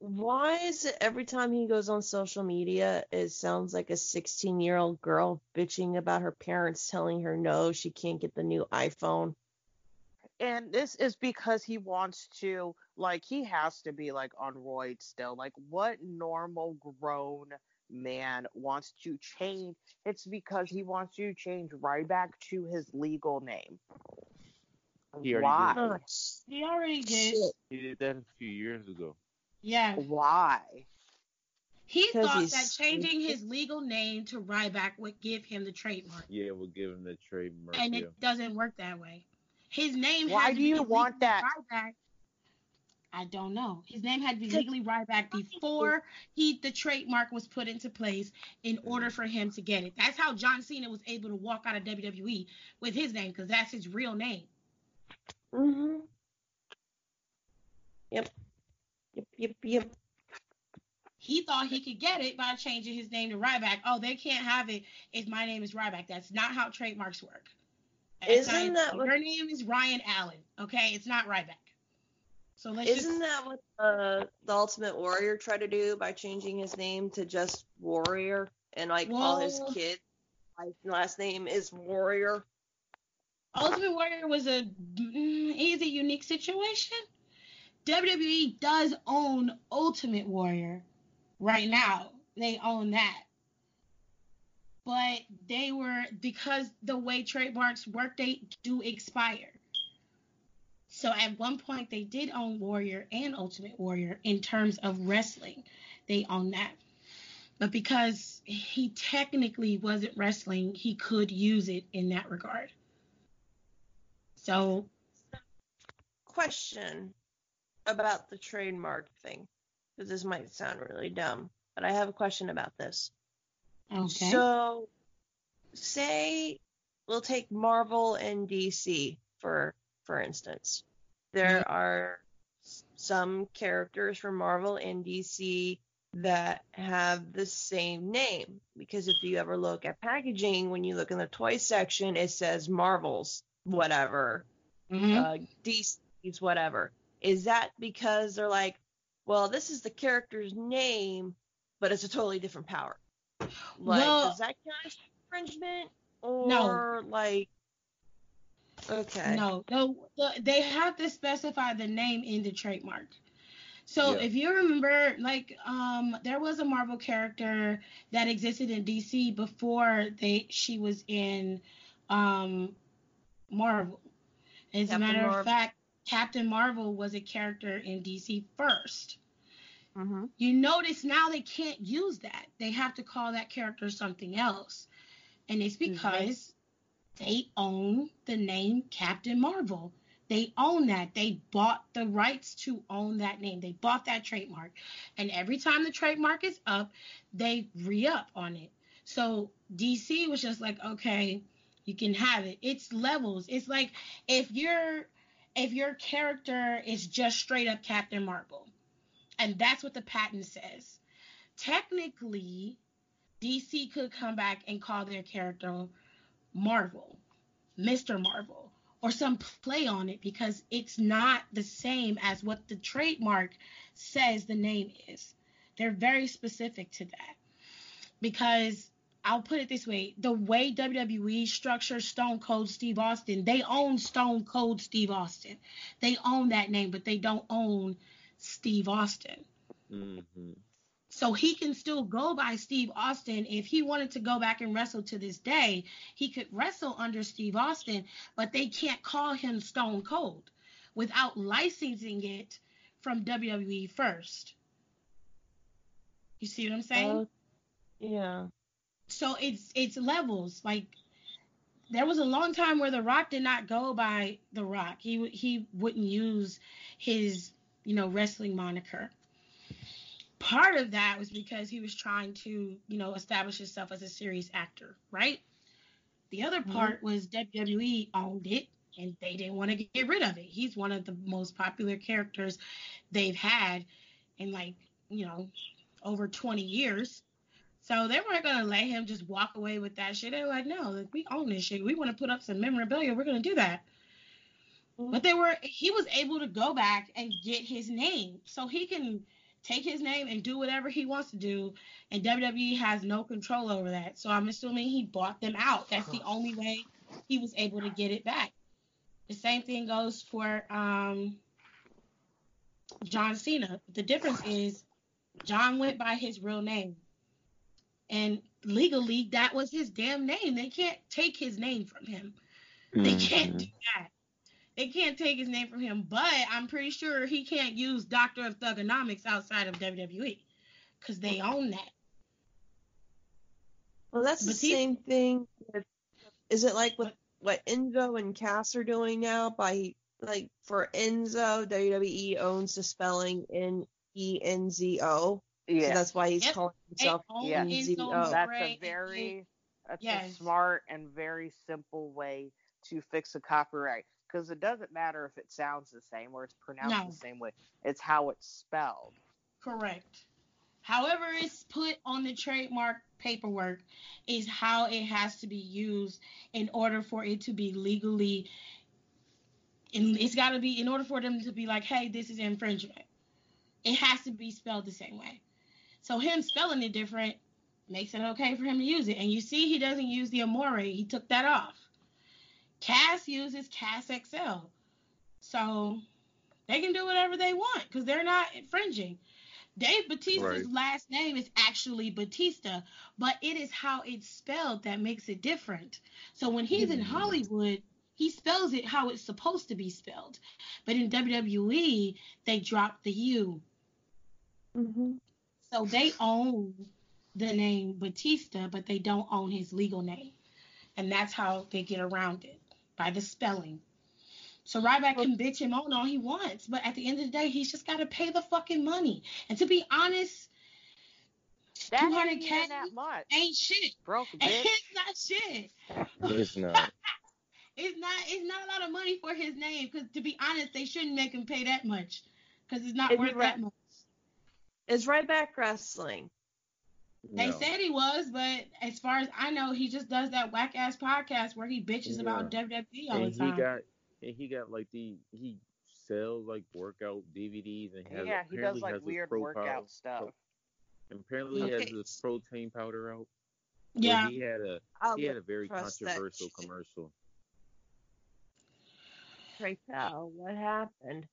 Why is it every time he goes on social media, it sounds like a 16 year old girl bitching about her parents telling her no, she can't get the new iPhone? And this is because he wants to, like, he has to be like on roids still. Like, what normal grown man wants to change? It's because he wants to change right back to his legal name. He already Why? did. He already did. Shit. He did that a few years ago. Yeah. Why? He thought that changing his legal name to Ryback would give him the trademark. Yeah, we'll give him the trademark. and yeah. it doesn't work that way. His name Why had to do be you want legally that? Ryback. I don't know. His name had to be legally Ryback before he the trademark was put into place in order for him to get it. That's how John Cena was able to walk out of WWE with his name because that's his real name. Mm-hmm. Yep. Yep, yep, yep. He thought he could get it by changing his name to Ryback. Oh, they can't have it if my name is Ryback. That's not how trademarks work. Isn't that what- your name is Ryan Allen? Okay, it's not Ryback. So let's Isn't just that what uh, the Ultimate Warrior tried to do by changing his name to just Warrior and like all his Well- kids? Last name is Warrior. Ultimate Warrior was a mm, is a unique situation. WWE does own Ultimate Warrior right now. They own that. But they were because the way trademarks work, they do expire. So at one point they did own Warrior and Ultimate Warrior in terms of wrestling. They own that. But because he technically wasn't wrestling, he could use it in that regard. So Question about the trademark thing, because this might sound really dumb, but I have a question about this. okay. So, say we'll take Marvel and DC for for instance. There are some characters from Marvel and DC that have the same name because if you ever look at packaging, when you look in the toy section, it says Marvel's whatever, Mhm. uh, DC's whatever. Is that because they're like, well, this is the character's name, but it's a totally different power? Like, Well- does that count as infringement? Or No. like, okay, No, no, they have to specify the name in the trademark. So Yeah. if you remember, like, um, there was a Marvel character that existed in DC before they she was in um Marvel. As a matter Marvel. of fact, Captain Marvel was a character in DC first. hmm You notice now they can't use that. They have to call that character something else. And it's because they own the name Captain Marvel. They own that. They bought the rights to own that name. They bought that trademark. And every time the trademark is up, they re up on it. So DC was just like, okay, you can have it. It's levels. It's like if your if your character is just straight up Captain Marvel, and that's what the patent says. Technically, DC could come back and call their character Marvel, Mr. Marvel, or some play on it because it's not the same as what the trademark says the name is. They're very specific to that. Because I'll put it this way the way WWE structures Stone Cold Steve Austin, they own Stone Cold Steve Austin. They own that name, but they don't own Steve Austin. Mm-hmm. So he can still go by Steve Austin. If he wanted to go back and wrestle to this day, he could wrestle under Steve Austin, but they can't call him Stone Cold without licensing it from WWE first. You see what I'm saying? Oh, yeah. so it's it's levels. Like there was a long time where The Rock did not go by The Rock. He he wouldn't use his you know wrestling moniker. Part of that was because he was trying to you know establish himself as a serious actor, right? The other mm-hmm. part was WWE owned it and they didn't want to get rid of it. He's one of the most popular characters they've had in like you know over 20 years. So they weren't gonna let him just walk away with that shit. They were like, no, like, we own this shit. We want to put up some memorabilia. We're gonna do that. Mm-hmm. But they were he was able to go back and get his name. So he can take his name and do whatever he wants to do, and WWE has no control over that. So I'm assuming he bought them out. That's the only way he was able to get it back. The same thing goes for um, John Cena. The difference is John went by his real name. And legally, that was his damn name. They can't take his name from him. They can't do that. They can't take his name from him, but I'm pretty sure he can't use Doctor of Thuganomics outside of WWE because they own that. Well, that's the Batista- same thing. With, is it like with what Enzo and Cass are doing now? By like for Enzo, WWE owns the spelling N E N Z O. So that's why he's Yep. calling himself own Yeah. Enzo NZO. that's a very that's a smart and very simple way to fix a copyright because it doesn't matter if it sounds the same or it's pronounced No. the same way. It's how it's spelled. Correct. However, it's put on the trademark paperwork is how it has to be used in order for it to be legally. And it's got to be in order for them to be like, hey, this is infringement. It has to be spelled the same way. So him spelling it different makes it okay for him to use it. And you see, he doesn't use the Amore. He took that off. Cass uses CaZXL. So they can do whatever they want because they're not infringing. Dave Batista's Right. last name is actually Bautista, but it is how it's spelled that makes it different. So when he's in Mhm. Hollywood, he spells it how it's supposed to be spelled. But in WWE, they dropped the U. hmm So they own the name Batista, but they don't own his legal name. And that's how they get around it by the spelling. So Ryback can bitch him on all he wants, but at the end of the day, he's just got to pay the fucking money. And to be honest, That ain't 200K even that much. ain't shit. Broke bitch. It's not shit. It's not. It's not. It's not a lot of money for his name. Because to be honest, they shouldn't make him pay that much. Because it's not Is worth right? that much. Is Ryback wrestling? They No. said he was, but as far as I know, he just does that whack ass podcast where he bitches about WWE all and the he got and he got like the he sells like workout DVDs and has Yeah, he does like has weird workout powder- stuff. and apparently he has this protein powder out. where yeah, he had a I'll he had a very trust that controversial commercial. Right now, what happened?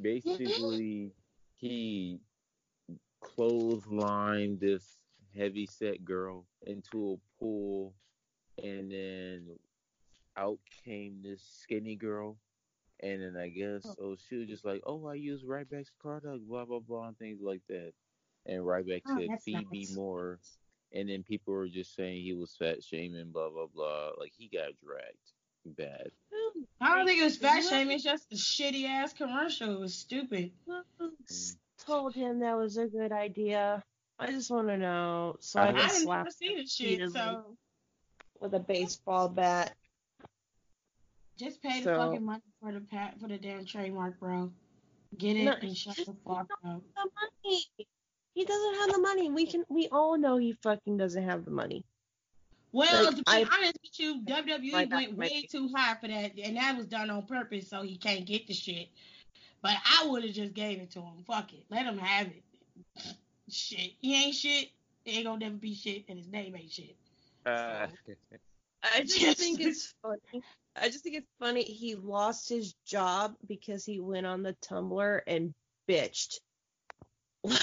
Basically, he clotheslined this heavy set girl into a pool, and then out came this skinny girl. And then I guess oh. oh she was just like oh I use Ryback's product blah blah blah and things like that. And Ryback Oh, said that's feed me nice. more. And then people were just saying he was fat shaming blah blah blah. Like he got dragged bad. I don't think it was fat shaming. It's just a shitty ass commercial. It was stupid. Told him that was a good idea? I just want to know so I I I can didn't slap ever see the shit, so with a baseball bat. just pay the So- fucking money for the pat for the damn trademark, bro. Get it No, and shut the fuck up. The money. He doesn't have the money. We can. We all know he fucking doesn't have the money. Well, Like, to be I- honest with you, WWE went to my- way too high for that, and that was done on purpose so he can't get the shit. But I would have just gave it to him. Fuck it, let him have it. Shit, he ain't shit. He ain't gonna never be shit, and his name ain't shit. Uh, I just think it's funny. I just think it's funny. He lost his job because he went on the Tumblr and bitched. like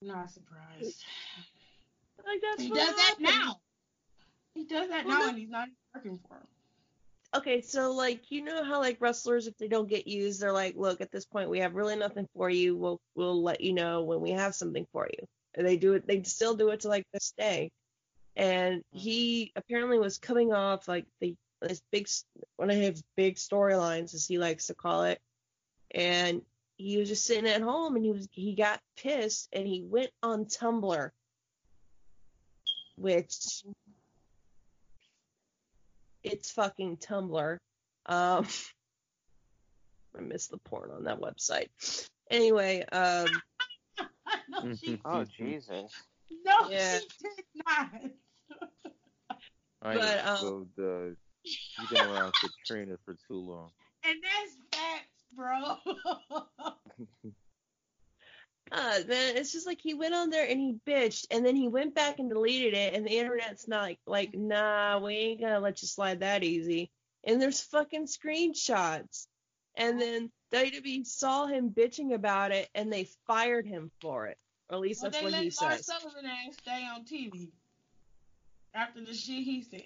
Not surprised. that's He what does that now. He does that Well, now, no- and he's not even working for him. Okay, so like you know how like wrestlers if they don't get used, they're like, look, at this point we have really nothing for you. We'll we'll let you know when we have something for you. And they do it. They still do it to like this day. And he apparently was coming off like the this big one of his big storylines, as he likes to call it. And he was just sitting at home, and he was he got pissed, and he went on Tumblr, which it's fucking Tumblr. Um, I miss the porn on that website. Anyway, um, no, she, Oh Jesus. no, Yeah. she did not. I But, um, so the you've been around Katrina for too long. And that's facts, bro. Uh, man, it's just like he went on there and he bitched, and then he went back and deleted it, and the internet's not like, like, nah, we ain't gonna let you slide that easy. And there's fucking screenshots, and then WWE saw him bitching about it, and they fired him for it, or at least Well, that's they what let he Lars says. Sullivan ass stay on TV after the shit he said.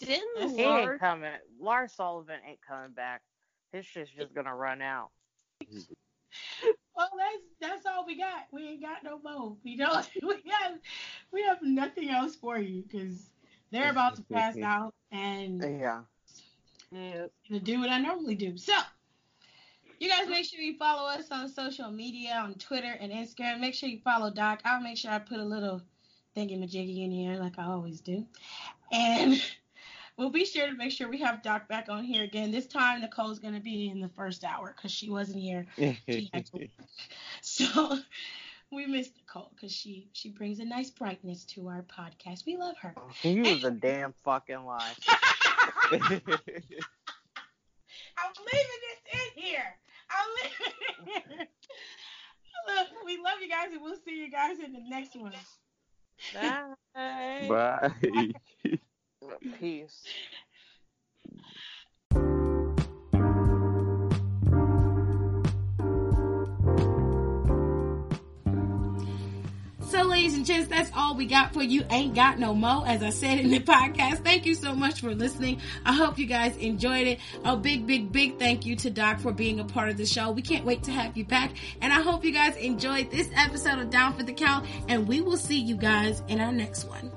Didn't He Lars? ain't coming. Lars Sullivan ain't coming back. His shit's just gonna run out. Well, that's that's all we got. We ain't got no more. We don't. We got. We have nothing else for you because they're about to pass out and Yeah. Yeah. to do what I normally do. So, you guys make sure you follow us on social media on Twitter and Instagram. Make sure you follow Doc. I'll make sure I put a little thingy majiggy in here like I always do. And we'll be sure to make sure we have Doc back on here again. This time, Nicole's going to be in the first hour because she wasn't here. She to- So we miss Nicole because she she brings a nice brightness to our podcast. We love her. He was a damn fucking lie. I'm leaving this in here. I'm leaving it here. Look, we love you guys, and we'll see you guys in the next one. Bye. Bye. Peace. So, ladies and gents, that's all we got for you. Ain't got no mo, as I said in the podcast. Thank you so much for listening. I hope you guys enjoyed it. A big, big, big thank you to Doc for being a part of the show. We can't wait to have you back. And I hope you guys enjoyed this episode of Down for the Count. And we will see you guys in our next one.